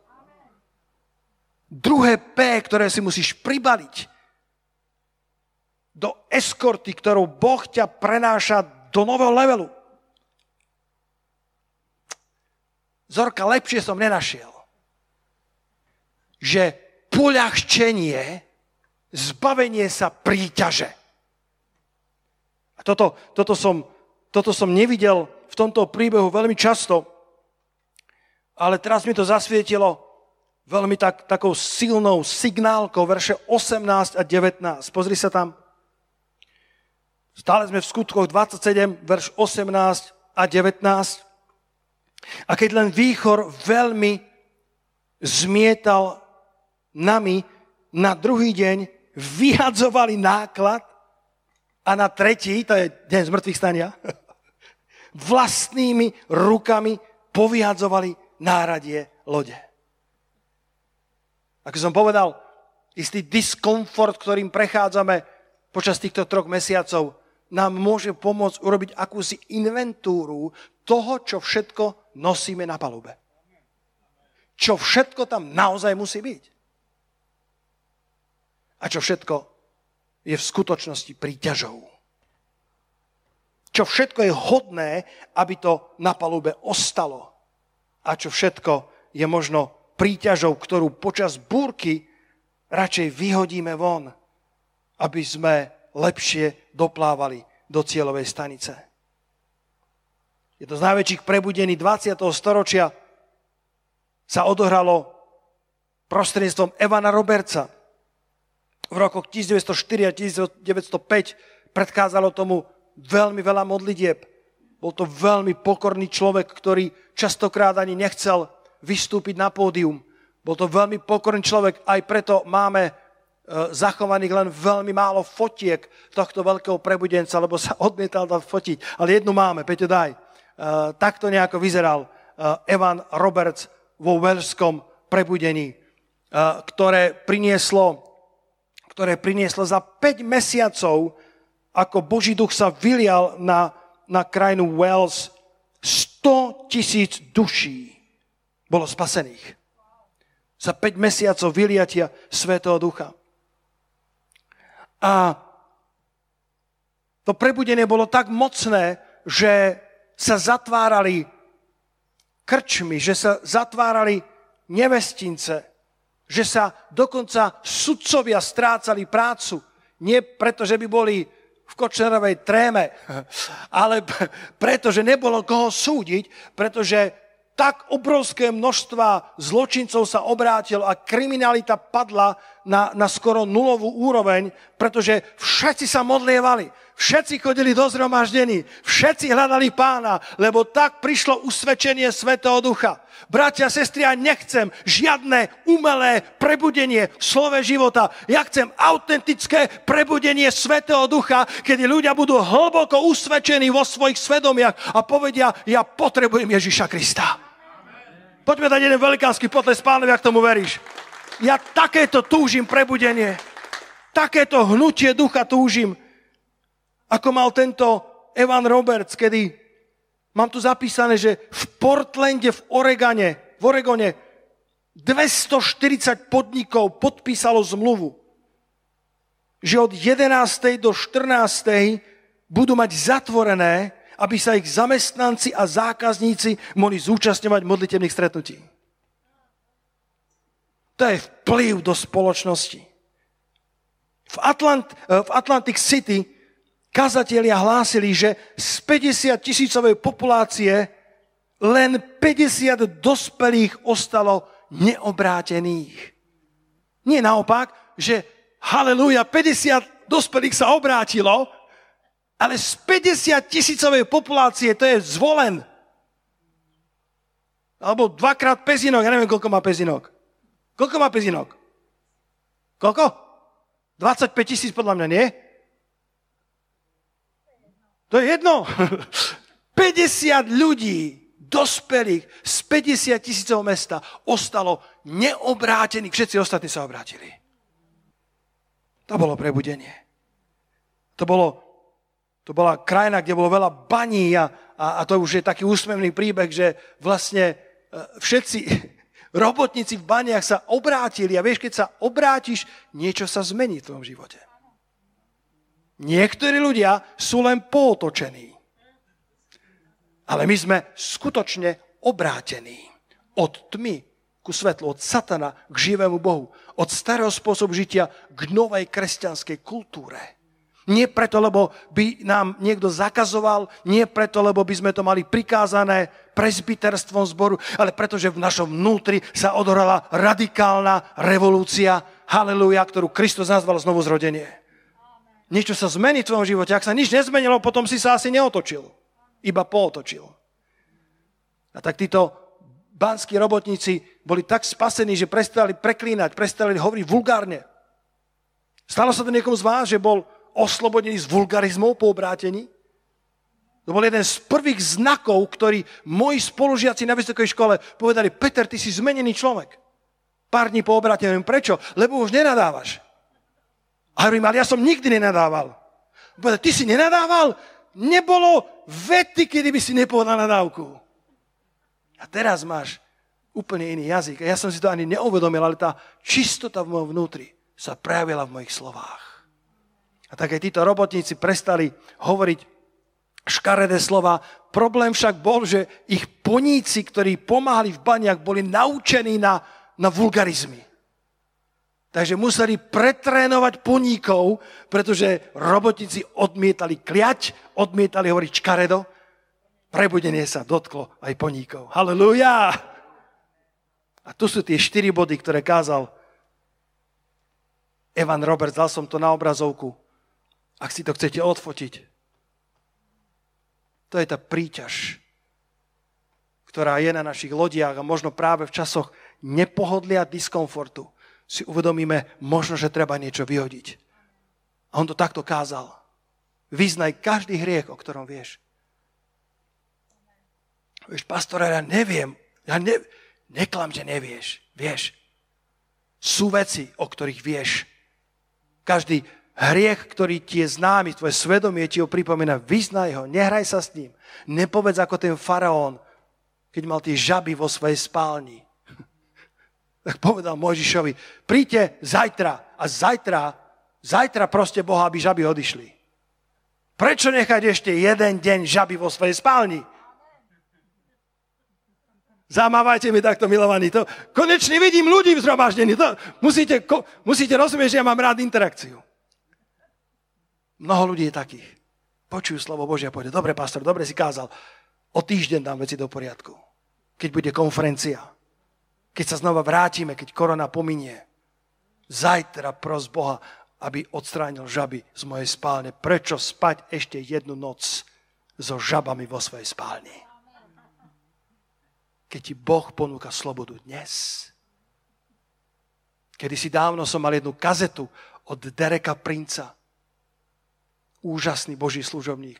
Druhé P, ktoré si musíš pribaliť do eskorty, ktorou Boh ťa prenáša do nového levelu. Zorka, lepšie som nenašiel. Že poľahčenie, zbavenie sa príťaže. A toto, toto, som, toto som nevidel v tomto príbehu veľmi často, ale teraz mi to zasvietilo veľmi tak, takou silnou signálkou, verše 18 a 19. Pozri sa tam. Stále sme v skutkoch 27, verš 18 a 19. A keď len výchor veľmi zmietal nami, na druhý deň vyhadzovali náklad a na tretí, to je deň zmrtvých stania, vlastnými rukami povyhadzovali náradie lode. Ako som povedal, istý diskomfort, ktorým prechádzame počas týchto troch mesiacov, nám môže pomôcť urobiť akúsi inventúru toho, čo všetko nosíme na palube. Čo všetko tam naozaj musí byť. A čo všetko je v skutočnosti príťažou. Čo všetko je hodné, aby to na palube ostalo. A čo všetko je možno príťažou, ktorú počas búrky radšej vyhodíme von, aby sme lepšie doplávali do cieľovej stanice. Je to z najväčších prebudení 20. storočia sa odohralo prostredníctvom Evana Robertsa. V rokoch 1904 a 1905 predchádzalo tomu veľmi veľa modlitieb. Bol to veľmi pokorný človek, ktorý častokrát ani nechcel vystúpiť na pódium. Bol to veľmi pokorný človek, aj preto máme e, zachovaných len veľmi málo fotiek tohto veľkého prebudenca, lebo sa odmietal dať fotiť. Ale jednu máme, Peťo, daj. E, takto nejako vyzeral e, Evan Roberts vo veľskom prebudení, ktoré prinieslo, ktoré prinieslo za 5 mesiacov, ako Boží duch sa vylial na, na krajinu Wales, 100 tisíc duší bolo spasených. Za 5 mesiacov vyliatia Svetého Ducha. A to prebudenie bolo tak mocné, že sa zatvárali krčmy, že sa zatvárali nevestince, že sa dokonca sudcovia strácali prácu. Nie preto, že by boli v Kočnerovej tréme, ale preto, že nebolo koho súdiť, pretože tak obrovské množstva zločincov sa obrátilo a kriminalita padla na, na skoro nulovú úroveň, pretože všetci sa modlievali, všetci chodili do zhromaždení, všetci hľadali pána, lebo tak prišlo usvedčenie Svetého Ducha. Bratia, sestry, ja nechcem žiadne umelé prebudenie v slove života. Ja chcem autentické prebudenie Svetého Ducha, kedy ľudia budú hlboko usvedčení vo svojich svedomiach a povedia, ja potrebujem Ježiša Krista. Poďme dať jeden velikánsky potles pánovi, ak tomu veríš. Ja takéto túžim prebudenie. Takéto hnutie ducha túžim, ako mal tento Evan Roberts, kedy mám tu zapísané, že v Portlande, v Oregone, v Oregone 240 podnikov podpísalo zmluvu, že od 11. do 14. budú mať zatvorené aby sa ich zamestnanci a zákazníci mohli zúčastňovať modlitebných stretnutí. To je vplyv do spoločnosti. V, Atlant, eh, v Atlantic City kazatelia hlásili, že z 50 tisícovej populácie len 50 dospelých ostalo neobrátených. Nie naopak, že halleluja, 50 dospelých sa obrátilo, ale z 50 tisícovej populácie to je zvolen. Alebo dvakrát pezinok, ja neviem, koľko má pezinok. Koľko má pezinok? Koľko? 25 tisíc podľa mňa, nie? To je jedno. 50 ľudí, dospelých z 50 tisícov mesta ostalo neobrátených. Všetci ostatní sa obrátili. To bolo prebudenie. To bolo to bola krajina, kde bolo veľa baní a, a, a to už je taký úsmevný príbeh, že vlastne všetci robotníci v baniach sa obrátili a vieš, keď sa obrátiš, niečo sa zmení v tvojom živote. Niektorí ľudia sú len pootočení. Ale my sme skutočne obrátení od tmy ku svetlu, od satana k živému Bohu, od starého spôsobu žitia k novej kresťanskej kultúre. Nie preto, lebo by nám niekto zakazoval, nie preto, lebo by sme to mali prikázané presbyterstvom zboru, ale preto, že v našom vnútri sa odohrala radikálna revolúcia, haleluja, ktorú Kristus nazval znovu zrodenie. Niečo sa zmení v tvojom živote. Ak sa nič nezmenilo, potom si sa asi neotočil. Iba pootočil. A tak títo banskí robotníci boli tak spasení, že prestali preklínať, prestali hovoriť vulgárne. Stalo sa to niekomu z vás, že bol oslobodení z vulgarizmov po obrátení. To bol jeden z prvých znakov, ktorý moji spolužiaci na vysokej škole povedali, Peter, ty si zmenený človek. Pár dní po obrátení. Prečo? Lebo už nenadávaš. A hovorím, ale ja som nikdy nenadával. Povedal, ty si nenadával? Nebolo vety, kedy by si nepovedal nadávku. A teraz máš úplne iný jazyk. A ja som si to ani neuvedomil, ale tá čistota v mojom vnútri sa prejavila v mojich slovách. A tak aj títo robotníci prestali hovoriť škaredé slova. Problém však bol, že ich poníci, ktorí pomáhali v baniach, boli naučení na, na vulgarizmy. Takže museli pretrénovať poníkov, pretože robotníci odmietali kliať, odmietali hovoriť škaredo. Prebudenie sa dotklo aj poníkov. Halelúja! A tu sú tie štyri body, ktoré kázal Evan Roberts. Dal som to na obrazovku ak si to chcete odfotiť. To je tá príťaž, ktorá je na našich lodiach a možno práve v časoch nepohodlia diskomfortu si uvedomíme, možno, že treba niečo vyhodiť. A on to takto kázal. Vyznaj každý hriech, o ktorom vieš. Vieš, pastora, ja neviem. Ja ne, neklam, že nevieš. Vieš. Sú veci, o ktorých vieš. Každý Hriech, ktorý ti je známy, tvoje svedomie ti ho pripomína, vyznaj ho, nehraj sa s ním. Nepovedz ako ten faraón, keď mal tie žaby vo svojej spálni. Tak povedal Mojžišovi, príďte zajtra a zajtra, zajtra proste Boha, aby žaby odišli. Prečo nechať ešte jeden deň žaby vo svojej spálni? Zamávajte mi takto, milovaní. To, konečne vidím ľudí v zhromaždení. To, musíte, ko, musíte rozumieť, že ja mám rád interakciu. Mnoho ľudí je takých. Počujú slovo Božia a povedia, dobre, pastor, dobre si kázal. O týždeň dám veci do poriadku. Keď bude konferencia. Keď sa znova vrátime, keď korona pominie. Zajtra pros Boha, aby odstránil žaby z mojej spálne. Prečo spať ešte jednu noc so žabami vo svojej spálni? Keď ti Boh ponúka slobodu dnes. Kedy si dávno som mal jednu kazetu od Dereka Princa úžasný Boží služobník,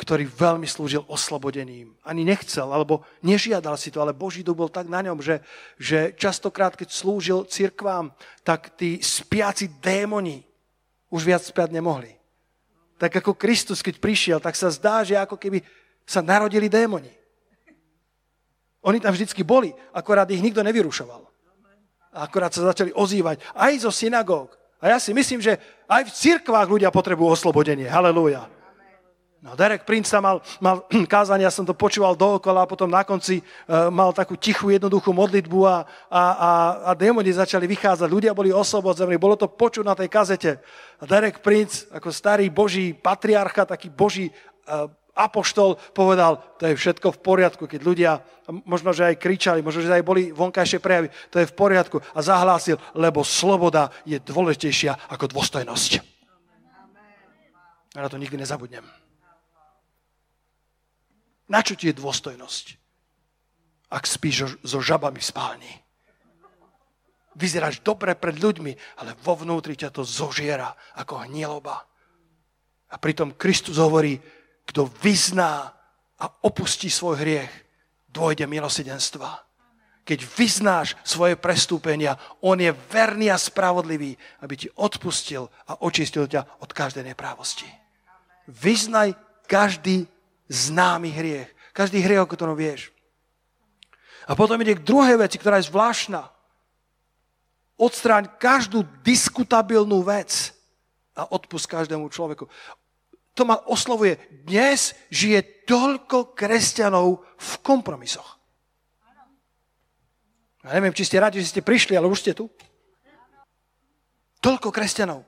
ktorý veľmi slúžil oslobodením. Ani nechcel, alebo nežiadal si to, ale Boží duch bol tak na ňom, že, že častokrát, keď slúžil cirkvám, tak tí spiaci démoni už viac spiať nemohli. Tak ako Kristus, keď prišiel, tak sa zdá, že ako keby sa narodili démoni. Oni tam vždycky boli, akorát ich nikto nevyrušoval. Akorát sa začali ozývať aj zo synagóg, a ja si myslím, že aj v cirkvách ľudia potrebujú oslobodenie. Halelúja. No, Derek Prince tam mal, mal ja som to počúval dookola a potom na konci uh, mal takú tichú, jednoduchú modlitbu a, a, a, a démoni začali vychádzať. Ľudia boli oslobodzení, bolo to počuť na tej kazete. A Derek Prince, ako starý boží patriarcha, taký boží uh, apoštol povedal, to je všetko v poriadku, keď ľudia možno, že aj kričali, možno, že aj boli vonkajšie prejavy, to je v poriadku a zahlásil, lebo sloboda je dôležitejšia ako dôstojnosť. A na to nikdy nezabudnem. Na čo ti je dôstojnosť, ak spíš so žabami v spálni? Vyzeráš dobre pred ľuďmi, ale vo vnútri ťa to zožiera ako hnieloba. A pritom Kristus hovorí, kto vyzná a opustí svoj hriech, dôjde milosedenstva. Keď vyznáš svoje prestúpenia, on je verný a spravodlivý, aby ti odpustil a očistil ťa od každej neprávosti. Vyznaj každý známy hriech. Každý hriech, o ktorom vieš. A potom ide k druhej veci, ktorá je zvláštna. Odstráň každú diskutabilnú vec a odpust každému človeku. To ma oslovuje. Dnes žije toľko kresťanov v kompromisoch. Ja neviem, či ste radi, že ste prišli, ale už ste tu. Toľko kresťanov.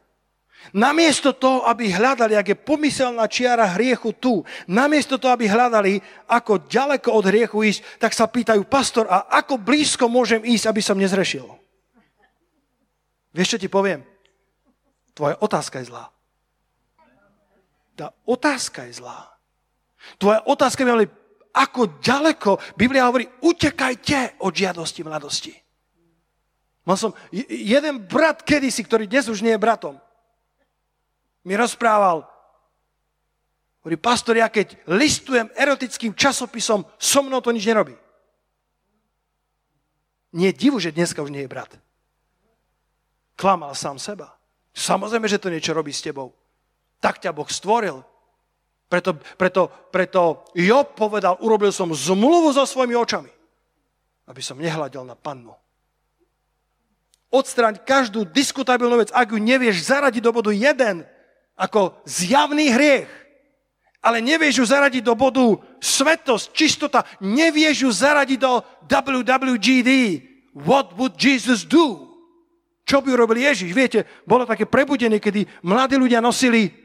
Namiesto toho, aby hľadali, ak je pomyselná čiara hriechu tu, namiesto toho, aby hľadali, ako ďaleko od hriechu ísť, tak sa pýtajú, pastor, a ako blízko môžem ísť, aby som nezrešil? Vieš, čo ti poviem? Tvoja otázka je zlá. Tá otázka je zlá. Tvoja otázka je, ako ďaleko, Biblia hovorí, utekajte od žiadosti mladosti. Mal som jeden brat kedysi, ktorý dnes už nie je bratom mi rozprával, hovorí, pastor, ja keď listujem erotickým časopisom, so mnou to nič nerobí. Nie je divu, že dneska už nie je brat. Klamal sám seba. Samozrejme, že to niečo robí s tebou. Tak ťa Boh stvoril. Preto, preto, preto Job povedal, urobil som zmluvu so svojimi očami, aby som nehľadel na pannu. Odstraň každú diskutabilnú vec. Ak ju nevieš zaradiť do bodu 1, ako zjavný hriech, ale nevieš ju zaradiť do bodu svetosť, čistota, nevieš ju zaradiť do WWGD. What would Jesus do? Čo by urobil Ježiš? Viete, bolo také prebudenie, kedy mladí ľudia nosili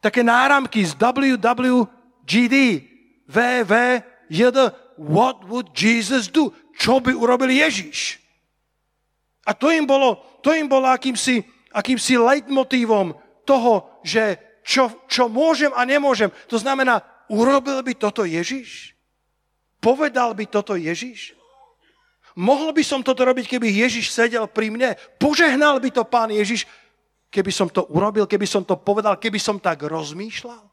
také náramky z WWGD. VVJD. What would Jesus do? Čo by urobil Ježiš? A to im bolo, to im bolo akýmsi, akýmsi leitmotívom toho, že čo, čo môžem a nemôžem. To znamená, urobil by toto Ježiš? Povedal by toto Ježiš? Mohol by som toto robiť, keby Ježiš sedel pri mne? Požehnal by to pán Ježiš, keby som to urobil, keby som to povedal, keby som tak rozmýšľal?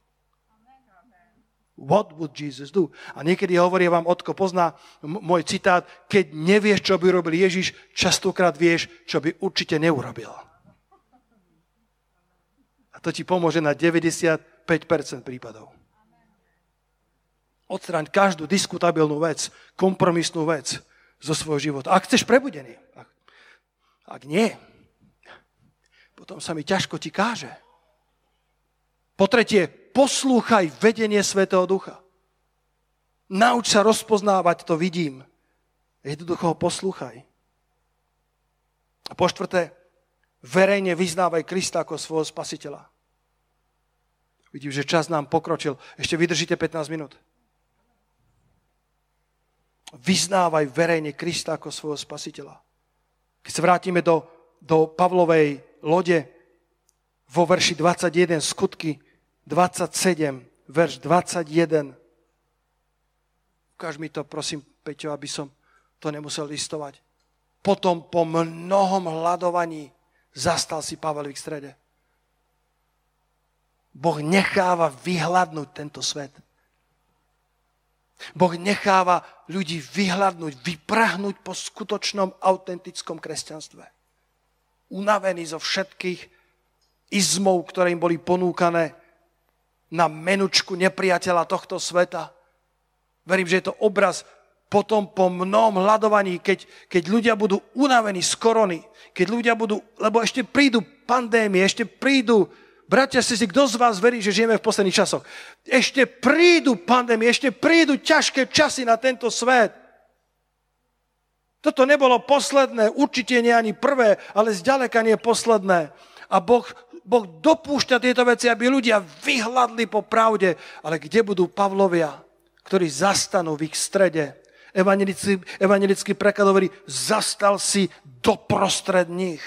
What would Jesus do? A niekedy hovorí vám, Otko pozná môj citát, keď nevieš, čo by robil Ježiš, častokrát vieš, čo by určite neurobil. A to ti pomôže na 95% prípadov. Odstráň každú diskutabilnú vec, kompromisnú vec zo svojho života. Ak chceš prebudený. Ak, ak nie, potom sa mi ťažko ti káže. Po tretie, poslúchaj vedenie Svetého Ducha. Nauč sa rozpoznávať, to vidím. Jednoducho ho poslúchaj. A po štvrté, verejne vyznávaj Krista ako svojho spasiteľa. Vidím, že čas nám pokročil. Ešte vydržíte 15 minút. Vyznávaj verejne Krista ako svojho spasiteľa. Keď sa vrátime do, do Pavlovej lode, vo verši 21, skutky 27, verš 21. Ukáž mi to, prosím, Peťo, aby som to nemusel listovať. Potom po mnohom hľadovaní Zastal si Pavel v strede. Boh necháva vyhľadnúť tento svet. Boh necháva ľudí vyhľadnúť, vyprahnúť po skutočnom, autentickom kresťanstve. Unavený zo všetkých izmov, ktoré im boli ponúkané na menučku nepriateľa tohto sveta. Verím, že je to obraz potom po mnohom hľadovaní, keď, keď ľudia budú unavení z korony, keď ľudia budú, lebo ešte prídu pandémie, ešte prídu, bratia, si kto z vás verí, že žijeme v posledných časoch? Ešte prídu pandémie, ešte prídu ťažké časy na tento svet. Toto nebolo posledné, určite nie ani prvé, ale zďaleka nie posledné. A boh, boh dopúšťa tieto veci, aby ľudia vyhľadli po pravde. Ale kde budú Pavlovia, ktorí zastanú v ich strede evangelický, evangelický preklad hovorí, zastal si doprostred nich.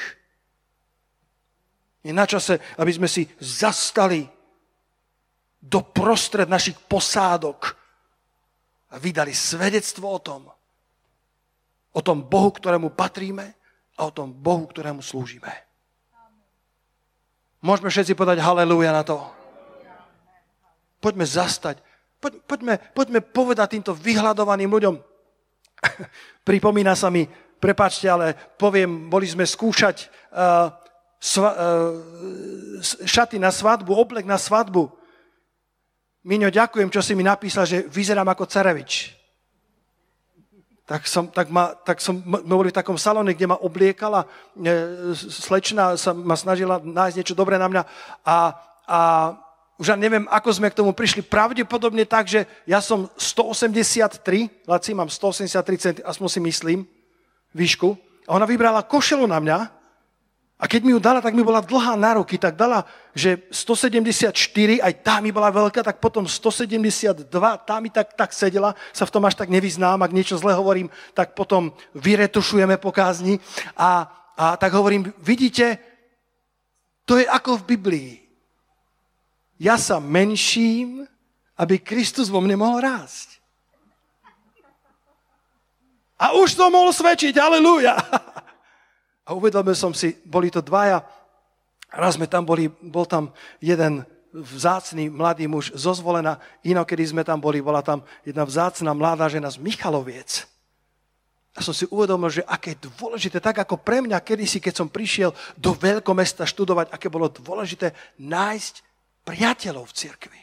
Je na čase, aby sme si zastali doprostred našich posádok a vydali svedectvo o tom, o tom Bohu, ktorému patríme a o tom Bohu, ktorému slúžime. Môžeme všetci podať haleluja na to. Poďme zastať. poďme, poďme povedať týmto vyhľadovaným ľuďom, Pripomína sa mi, prepačte, ale poviem, boli sme skúšať uh, sva, uh, šaty na svadbu, oblek na svadbu. Miňo, ďakujem, čo si mi napísal, že vyzerám ako Carevič. Tak, som, tak, ma, tak som, my boli v takom salóne, kde ma obliekala, e, slečna sa ma snažila nájsť niečo dobré na mňa a, a už ja neviem, ako sme k tomu prišli. Pravdepodobne tak, že ja som 183, Laci, mám 183 cm, aspoň si myslím, výšku. A ona vybrala košelu na mňa a keď mi ju dala, tak mi bola dlhá na ruky, tak dala, že 174, aj tá mi bola veľká, tak potom 172, tá mi tak, tak sedela, sa v tom až tak nevyznám, ak niečo zle hovorím, tak potom vyretušujeme po kázni. A, a tak hovorím, vidíte, to je ako v Biblii. Ja sa menším, aby Kristus vo mne mohol rásť. A už to mohol svedčiť, aleluja. A uvedomil som si, boli to dvaja, raz sme tam boli, bol tam jeden vzácný mladý muž zo zvolena, inokedy sme tam boli, bola tam jedna vzácná mladá žena z Michaloviec. A som si uvedomil, že aké dôležité, tak ako pre mňa kedysi, keď som prišiel do veľkomesta študovať, aké bolo dôležité nájsť priateľov v cirkvi,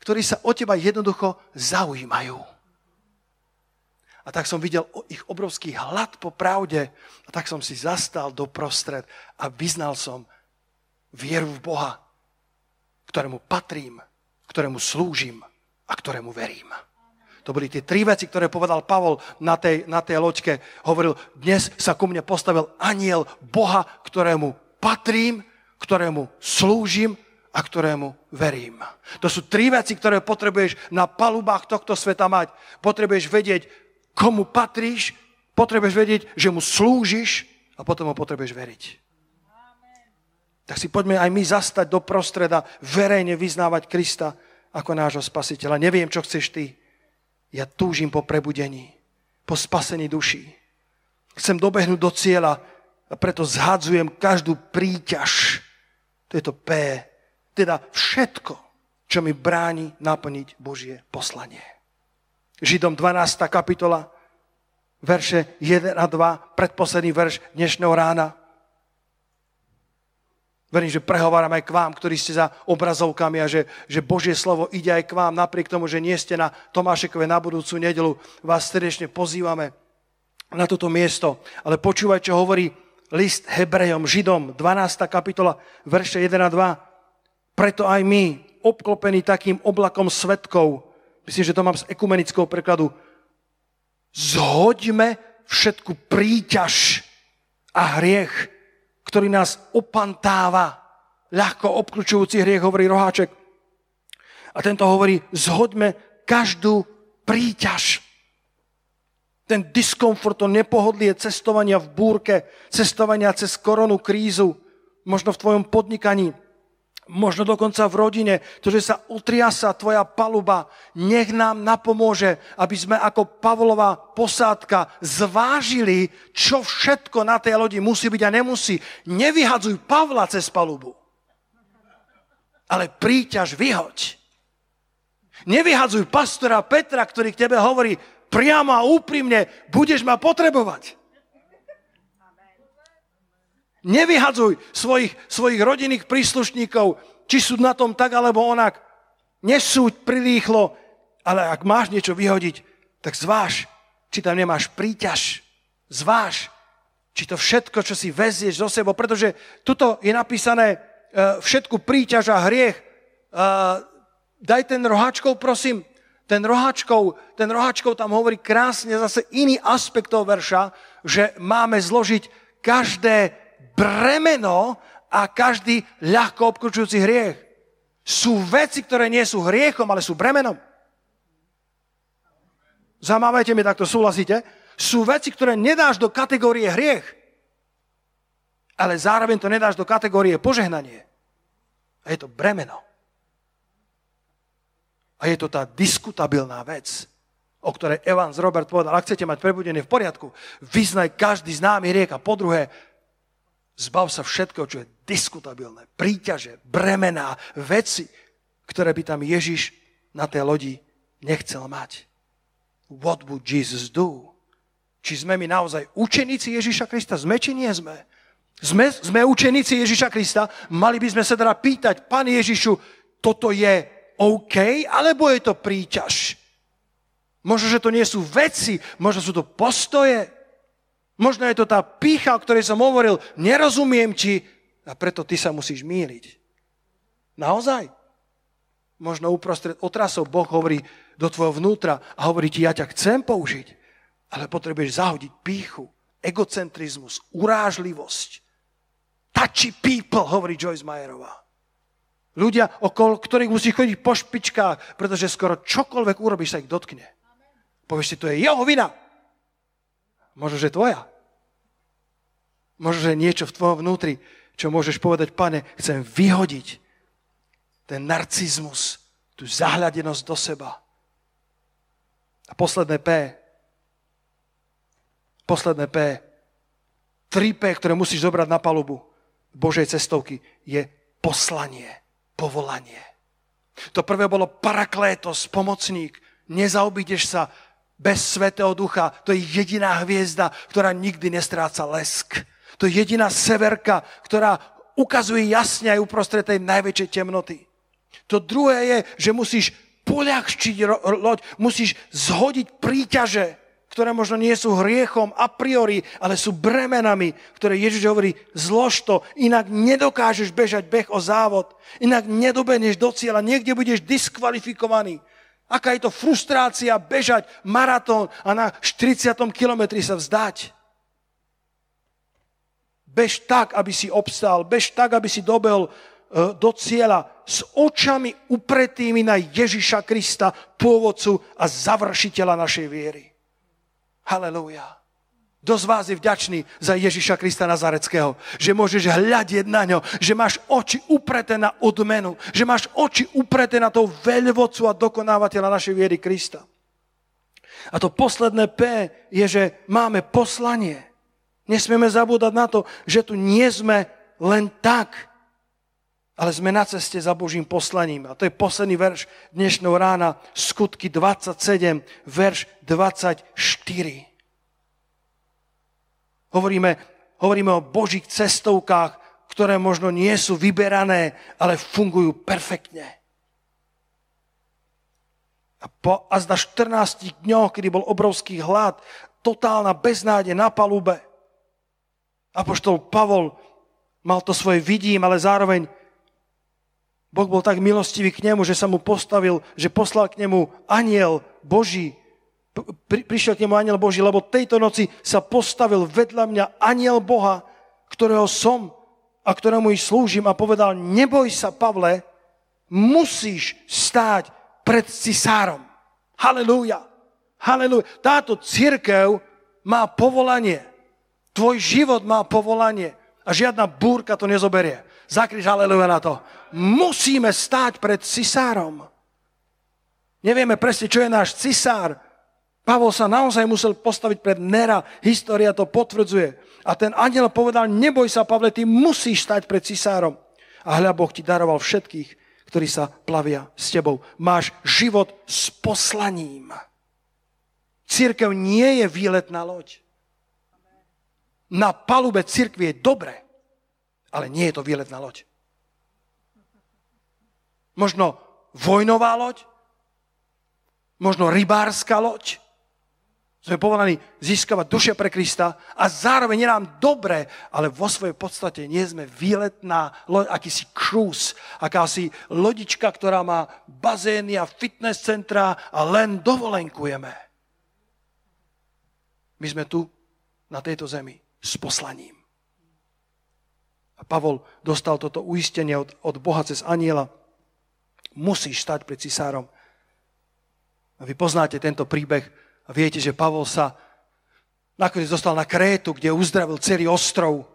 ktorí sa o teba jednoducho zaujímajú. A tak som videl ich obrovský hlad po pravde a tak som si zastal doprostred a vyznal som vieru v Boha, ktorému patrím, ktorému slúžim a ktorému verím. To boli tie tri veci, ktoré povedal Pavol na tej, na tej loďke. Hovoril, dnes sa ku mne postavil aniel Boha, ktorému patrím, ktorému slúžim a ktorému verím. To sú tri veci, ktoré potrebuješ na palubách tohto sveta mať. Potrebuješ vedieť, komu patríš, potrebuješ vedieť, že mu slúžiš a potom ho potrebuješ veriť. Tak si poďme aj my zastať do prostreda, verejne vyznávať Krista ako nášho spasiteľa. Neviem, čo chceš ty. Ja túžim po prebudení, po spasení duší. Chcem dobehnúť do cieľa a preto zhadzujem každú príťaž. To je to P. Teda všetko, čo mi bráni naplniť Božie poslanie. Židom 12. kapitola, verše 1 a 2, predposledný verš dnešného rána. Verím, že prehováram aj k vám, ktorí ste za obrazovkami a že, že Božie slovo ide aj k vám, napriek tomu, že nie ste na Tomášekove na budúcu nedelu. Vás srdečne pozývame na toto miesto. Ale počúvaj, čo hovorí list Hebrejom, Židom, 12. kapitola, verše 1 a 2. Preto aj my, obklopení takým oblakom svetkov, Myslím, že to mám z ekumenického prekladu. Zhoďme všetku príťaž a hriech, ktorý nás opantáva. Ľahko obklúčujúci hriech, hovorí Roháček. A tento hovorí, zhoďme každú príťaž. Ten diskomfort, to nepohodlie cestovania v búrke, cestovania cez koronu krízu, možno v tvojom podnikaní, možno dokonca v rodine, to, že sa utriasa tvoja paluba, nech nám napomôže, aby sme ako Pavlová posádka zvážili, čo všetko na tej lodi musí byť a nemusí. Nevyhadzuj Pavla cez palubu, ale príťaž vyhoď. Nevyhadzuj pastora Petra, ktorý k tebe hovorí priamo a úprimne, budeš ma potrebovať. Nevyhadzuj svojich, svojich rodinných príslušníkov, či sú na tom tak alebo onak. Nesúď prilýchlo, ale ak máš niečo vyhodiť, tak zváž, či tam nemáš príťaž. Zváž, či to všetko, čo si vezieš zo sebou, pretože tuto je napísané e, všetku príťaž a hriech. E, daj ten roháčkov, prosím. Ten roháčkov, ten roháčkov tam hovorí krásne zase iný aspekt toho verša, že máme zložiť každé bremeno a každý ľahko obklúčujúci hriech. Sú veci, ktoré nie sú hriechom, ale sú bremenom. Zamávajte mi, takto súhlasíte? Sú veci, ktoré nedáš do kategórie hriech, ale zároveň to nedáš do kategórie požehnanie. A je to bremeno. A je to tá diskutabilná vec, o ktorej Evans Robert povedal, ak chcete mať prebudenie v poriadku, vyznaj každý známy riek a po druhé, Zbav sa všetko, čo je diskutabilné, príťaže, bremená, veci, ktoré by tam Ježiš na tej lodi nechcel mať. What would Jesus do? Či sme my naozaj učeníci Ježiša Krista? Sme či nie sme? Sme, sme učeníci Ježiša Krista? Mali by sme sa teda pýtať, Pán Ježišu, toto je OK, alebo je to príťaž? Možno, že to nie sú veci, možno sú to postoje. Možno je to tá pícha, o ktorej som hovoril, nerozumiem ti a preto ty sa musíš míliť. Naozaj? Možno uprostred otrasov Boh hovorí do tvojho vnútra a hovorí ti, ja ťa chcem použiť, ale potrebuješ zahodiť píchu, egocentrizmus, urážlivosť. Touchy people, hovorí Joyce Mayerová. Ľudia, okolo ktorých musíš chodiť po špičkách, pretože skoro čokoľvek urobíš, sa ich dotkne. Povieš si, to je jeho vina. Možno, že tvoja. Možno, že niečo v tvojom vnútri, čo môžeš povedať, pane, chcem vyhodiť ten narcizmus, tú zahľadenosť do seba. A posledné P, posledné P, 3P, ktoré musíš zobrať na palubu Božej cestovky, je poslanie, povolanie. To prvé bolo paraklétos, pomocník. Nezaobídeš sa bez Svetého Ducha. To je jediná hviezda, ktorá nikdy nestráca lesk. To je jediná severka, ktorá ukazuje jasne aj uprostred tej najväčšej temnoty. To druhé je, že musíš poľahčiť loď, musíš zhodiť príťaže, ktoré možno nie sú hriechom a priori, ale sú bremenami, ktoré Ježiš hovorí, zlož to, inak nedokážeš bežať beh o závod, inak nedobeneš do cieľa, niekde budeš diskvalifikovaný. Aká je to frustrácia bežať maratón a na 40. kilometri sa vzdať. Bež tak, aby si obstál, bež tak, aby si dobel e, do cieľa s očami upretými na Ježiša Krista, pôvodcu a završiteľa našej viery. Halelúja. Kto z vás je vďačný za Ježiša Krista Nazareckého? Že môžeš hľadiť na ňo, že máš oči upreté na odmenu, že máš oči upreté na toho veľvodcu a dokonávateľa našej viery Krista. A to posledné P je, že máme poslanie. Nesmieme zabúdať na to, že tu nie sme len tak, ale sme na ceste za Božím poslaním. A to je posledný verš dnešného rána, skutky 27, verš 24. Hovoríme, hovoríme o Božích cestovkách, ktoré možno nie sú vyberané, ale fungujú perfektne. A po azda 14 dňoch, kedy bol obrovský hlad, totálna beznádej na palube, Apoštol Pavol mal to svoje vidím, ale zároveň Boh bol tak milostivý k nemu, že sa mu postavil, že poslal k nemu aniel Boží. Pri, prišiel k nemu aniel Boží, lebo tejto noci sa postavil vedľa mňa aniel Boha, ktorého som a ktorému i slúžim a povedal, neboj sa, Pavle, musíš stáť pred cisárom. Halelúja. Halelúja. Táto církev má povolanie. Tvoj život má povolanie. A žiadna búrka to nezoberie. Zakriž haleluja na to. Musíme stáť pred cisárom. Nevieme presne, čo je náš cisár. Pavol sa naozaj musel postaviť pred Nera. História to potvrdzuje. A ten aniel povedal, neboj sa, Pavle, ty musíš stať pred cisárom. A hľa Boh ti daroval všetkých, ktorí sa plavia s tebou. Máš život s poslaním. Církev nie je výletná loď. Na palube církvy je dobre, ale nie je to výletná loď. Možno vojnová loď, možno rybárska loď. Sme povolaní získavať duše pre Krista a zároveň je nám dobre, ale vo svojej podstate nie sme výletná akýsi cruise, akási lodička, ktorá má bazény a fitness centra a len dovolenkujeme. My sme tu na tejto zemi s poslaním. A Pavol dostal toto uistenie od, od Boha cez aniela. Musíš stať pred cisárom. A vy poznáte tento príbeh a viete, že Pavol sa nakoniec dostal na Krétu, kde uzdravil celý ostrov.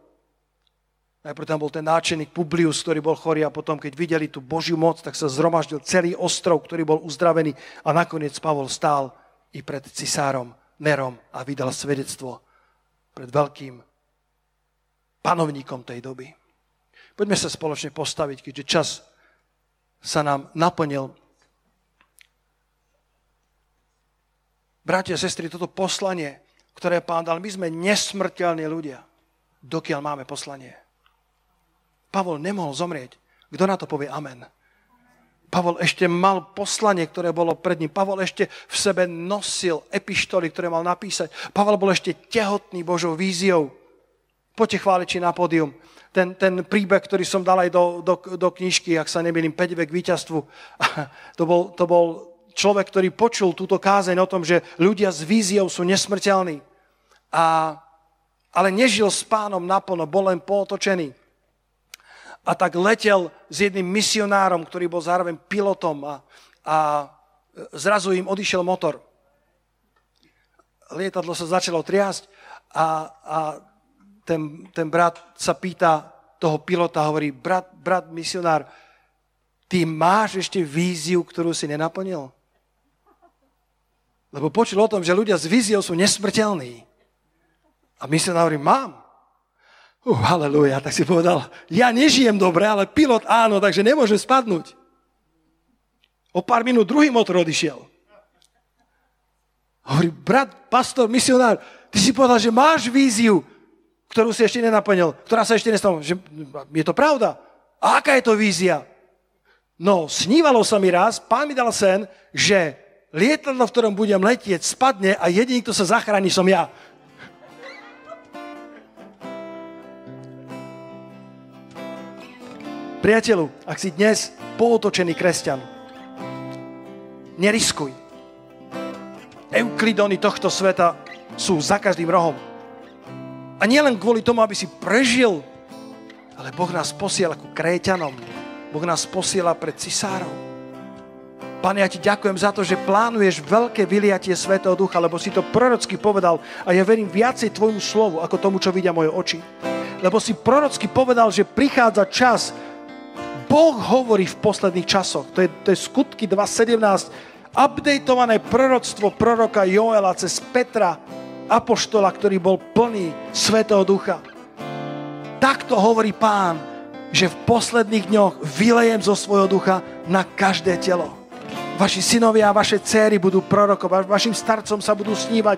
Najprv tam bol ten náčenik Publius, ktorý bol chorý a potom, keď videli tú Božiu moc, tak sa zhromaždil celý ostrov, ktorý bol uzdravený a nakoniec Pavol stál i pred cisárom Nerom a vydal svedectvo pred veľkým panovníkom tej doby. Poďme sa spoločne postaviť, keďže čas sa nám naplnil. Bratia a sestry, toto poslanie, ktoré pán dal, my sme nesmrteľní ľudia, dokiaľ máme poslanie. Pavol nemohol zomrieť. Kto na to povie amen? Pavol ešte mal poslanie, ktoré bolo pred ním. Pavol ešte v sebe nosil epištoly, ktoré mal napísať. Pavol bol ešte tehotný Božou víziou. Poďte chváliči na pódium. Ten, ten príbeh, ktorý som dal aj do, do, do knižky, ak sa nemýlim, 5 vek víťazstvu. To bol, to bol človek, ktorý počul túto kázeň o tom, že ľudia s víziou sú nesmrteľní. A, ale nežil s pánom naplno, bol len pootočený a tak letel s jedným misionárom, ktorý bol zároveň pilotom a, a zrazu im odišiel motor. Lietadlo sa začalo triasť a, a ten, ten brat sa pýta toho pilota, hovorí, brat, brat misionár, ty máš ešte víziu, ktorú si nenaplnil? Lebo počul o tom, že ľudia s víziou sú nesmrteľní. A misionár hovorí, mám. Uh, halleluja, tak si povedal, ja nežijem dobre, ale pilot áno, takže nemôže spadnúť. O pár minút druhý motor odišiel. Hovorí, brat, pastor, misionár, ty si povedal, že máš víziu, ktorú si ešte nenaplnil, ktorá sa ešte nestala. Že, je to pravda? A aká je to vízia? No, snívalo sa mi raz, pán mi dal sen, že lietadlo, v ktorom budem letieť, spadne a jediný, kto sa zachráni, som ja. Priateľu, ak si dnes pootočený kresťan, neriskuj. Euklidony tohto sveta sú za každým rohom. A nielen kvôli tomu, aby si prežil, ale Boh nás posiela ku kréťanom. Boh nás posiela pred cisárov. Pane, ja ti ďakujem za to, že plánuješ veľké vyliatie Svetého Ducha, lebo si to prorocky povedal a ja verím viacej tvojmu slovu, ako tomu, čo vidia moje oči. Lebo si prorocky povedal, že prichádza čas, Boh hovorí v posledných časoch. To je, to je skutky 2.17. Updateované proroctvo proroka Joela cez Petra, apoštola, ktorý bol plný Svetého Ducha. Takto hovorí pán, že v posledných dňoch vylejem zo svojho ducha na každé telo. Vaši synovia a vaše céry budú prorokovať, vašim starcom sa budú snívať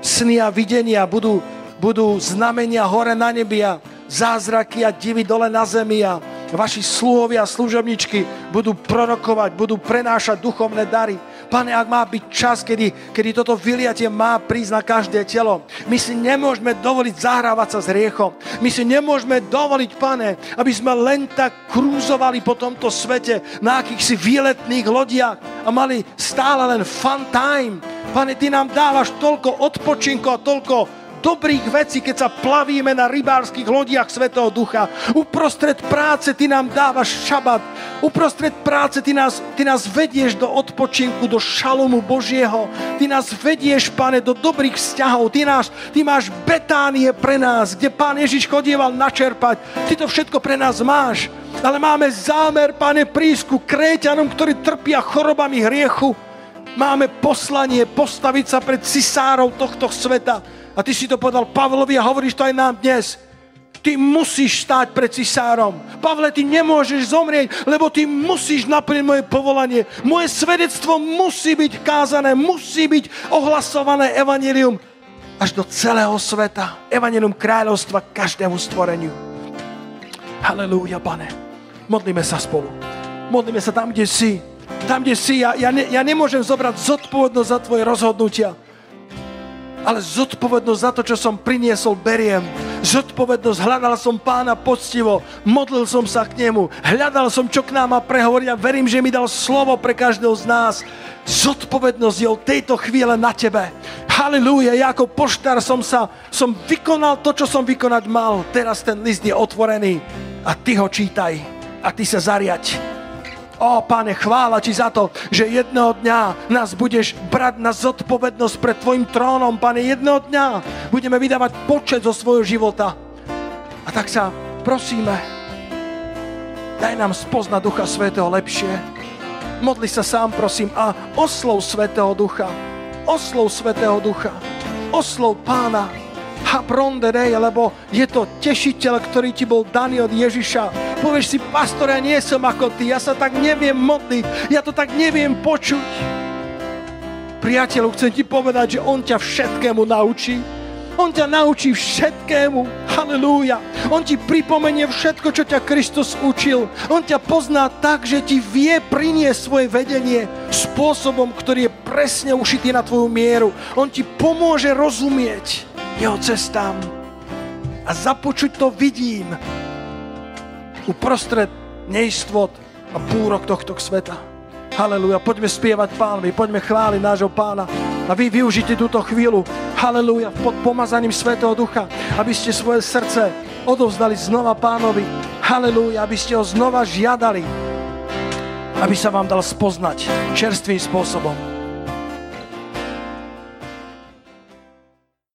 sny a videnia, budú, budú znamenia hore na nebi a zázraky a divy dole na zemi a vaši sluhovia a služobničky budú prorokovať, budú prenášať duchovné dary. Pane, ak má byť čas, kedy, kedy toto vyliatie má prísť na každé telo, my si nemôžeme dovoliť zahrávať sa s hriechom. My si nemôžeme dovoliť, pane, aby sme len tak krúzovali po tomto svete na akýchsi výletných lodiach a mali stále len fun time. Pane, Ty nám dávaš toľko odpočinku a toľko dobrých vecí, keď sa plavíme na rybárskych lodiach Svetého Ducha. Uprostred práce Ty nám dávaš šabat. Uprostred práce Ty nás, ty nás vedieš do odpočinku, do šalomu Božieho. Ty nás vedieš, Pane, do dobrých vzťahov. Ty, nás, ty máš betánie pre nás, kde Pán Ježiš chodieval načerpať. Ty to všetko pre nás máš. Ale máme zámer, Pane, prísku kréťanom, ktorí trpia chorobami hriechu. Máme poslanie postaviť sa pred cisárov tohto sveta a ty si to povedal Pavlovi a hovoríš to aj nám dnes. Ty musíš stáť pred cisárom. Pavle, ty nemôžeš zomrieť, lebo ty musíš naplniť moje povolanie. Moje svedectvo musí byť kázané, musí byť ohlasované evanelium až do celého sveta. Evanelium kráľovstva každému stvoreniu. Halelúja, pane. Modlíme sa spolu. Modlíme sa tam, kde si. Tam, kde si. Ja, ja, ne, ja nemôžem zobrať zodpovednosť za tvoje rozhodnutia ale zodpovednosť za to, čo som priniesol, beriem. Zodpovednosť, hľadal som pána poctivo, modlil som sa k nemu, hľadal som, čo k nám má prehovoriť a verím, že mi dal slovo pre každého z nás. Zodpovednosť je od tejto chvíle na tebe. Halilúja, ja ako poštár som sa, som vykonal to, čo som vykonať mal. Teraz ten list je otvorený a ty ho čítaj a ty sa zariať. Ó, Pane, chvála Ti za to, že jedného dňa nás budeš brať na zodpovednosť pred Tvojim trónom, Pane. Jedného dňa budeme vydávať počet zo svojho života. A tak sa prosíme, daj nám spoznať Ducha Svetého lepšie. Modli sa sám, prosím, a oslov Svetého Ducha. Oslov Svetého Ducha. Oslov Pána Habronderej, lebo je to tešiteľ, ktorý ti bol daný od Ježiša. Povieš si, pastor, ja nie som ako ty, ja sa tak neviem modliť, ja to tak neviem počuť. Priateľu, chcem ti povedať, že on ťa všetkému naučí. On ťa naučí všetkému. Halelúja. On ti pripomenie všetko, čo ťa Kristus učil. On ťa pozná tak, že ti vie priniesť svoje vedenie spôsobom, ktorý je presne ušitý na tvoju mieru. On ti pomôže rozumieť jeho cestám. A započuť to vidím uprostred neistot a búrok tohto sveta. Haleluja. Poďme spievať pánovi, poďme chváliť nášho pána. A vy využite túto chvíľu, haleluja, pod pomazaním Svetého Ducha, aby ste svoje srdce odovzdali znova pánovi. Haleluja, aby ste ho znova žiadali, aby sa vám dal spoznať čerstvým spôsobom.